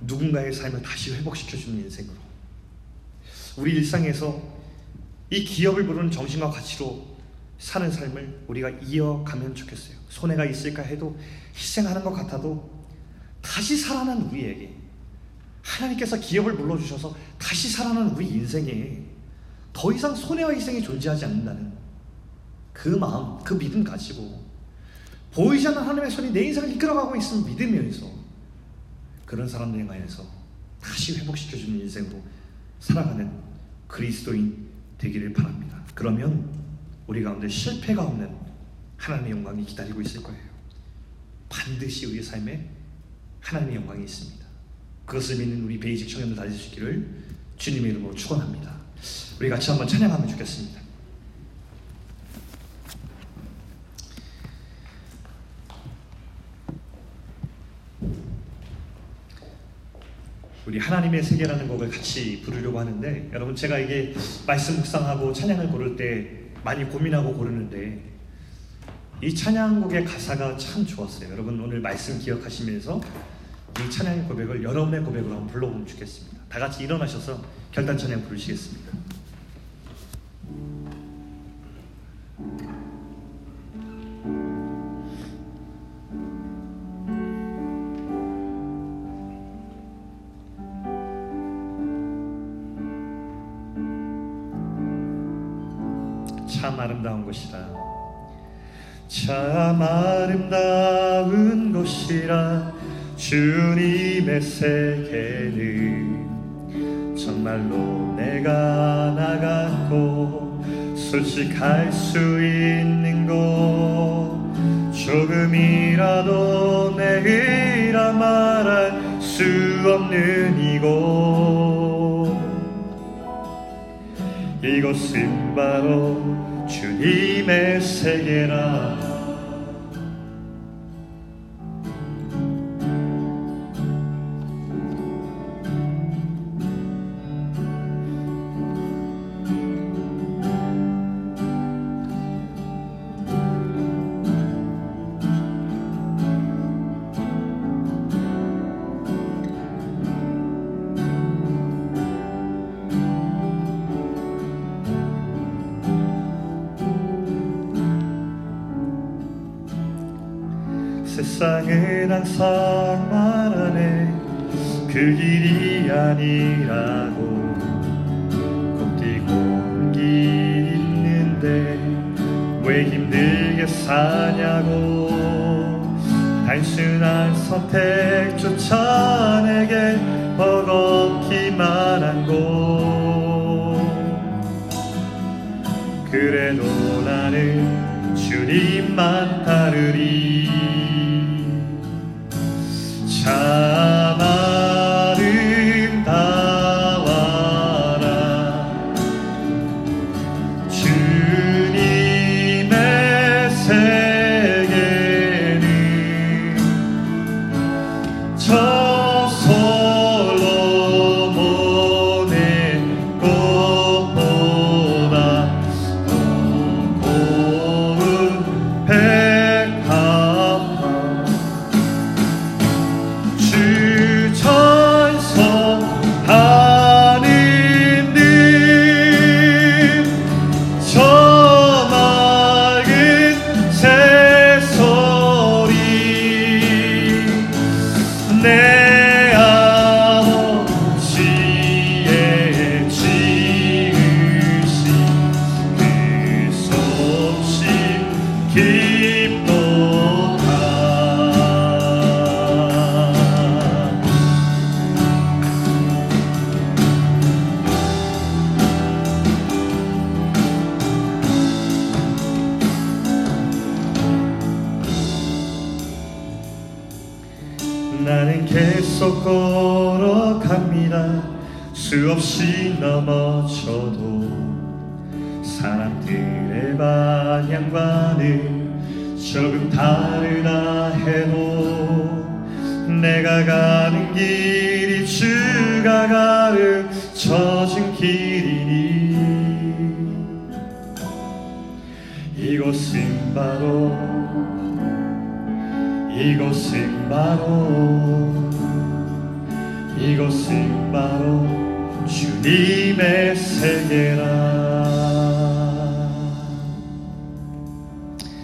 누군가의 삶을 다시 회복시켜주는 인생으로 우리 일상에서 이 기업을 부르는 정신과 가치로 사는 삶을 우리가 이어가면 좋겠어요. 손해가 있을까 해도 희생하는 것 같아도 다시 살아난 우리에게 하나님께서 기업을 불러주셔서 다시 살아난 우리 인생에 더 이상 손해와 희생이 존재하지 않는다는 그 마음, 그 믿음 가지고 보이지 않는 하나님의 손이 내 인생을 이끌어가고 있음을 믿으면서 그런 사람들 향하여서 다시 회복시켜주는 인생으로 살아가는 그리스도인 되기를 바랍니다. 그러면 우리 가운데 실패가 없는 하나님의 영광이 기다리고 있을 거예요. 반드시 우리 삶에 하나님의 영광이 있습니다. 그것을 믿는 우리 베이직 청년들 다될 수 있기를 주님의 이름으로 축원합니다. 우리 같이 한번 찬양하면 좋겠습니다. 우리 하나님의 세계라는 곡을 같이 부르려고 하는데 여러분 제가 이게 말씀 묵상하고 찬양을 고를 때 많이 고민하고 고르는데 이 찬양곡의 가사가 참 좋았어요. 여러분 오늘 말씀 기억하시면서 이 찬양의 고백을 여러분의 고백으로 한번 불러보면 좋겠습니다. 다 같이 일어나셔서 결단 찬양 부르시겠습니다. 곳이라. 참 아름다운 곳이라 주님의 세계는 정말로 내가 나갔고 솔직할 수 있는 곳. 조금이라도 내일아 말할 수 없는 이곳. 이곳은 바로 임의 세계라. touch.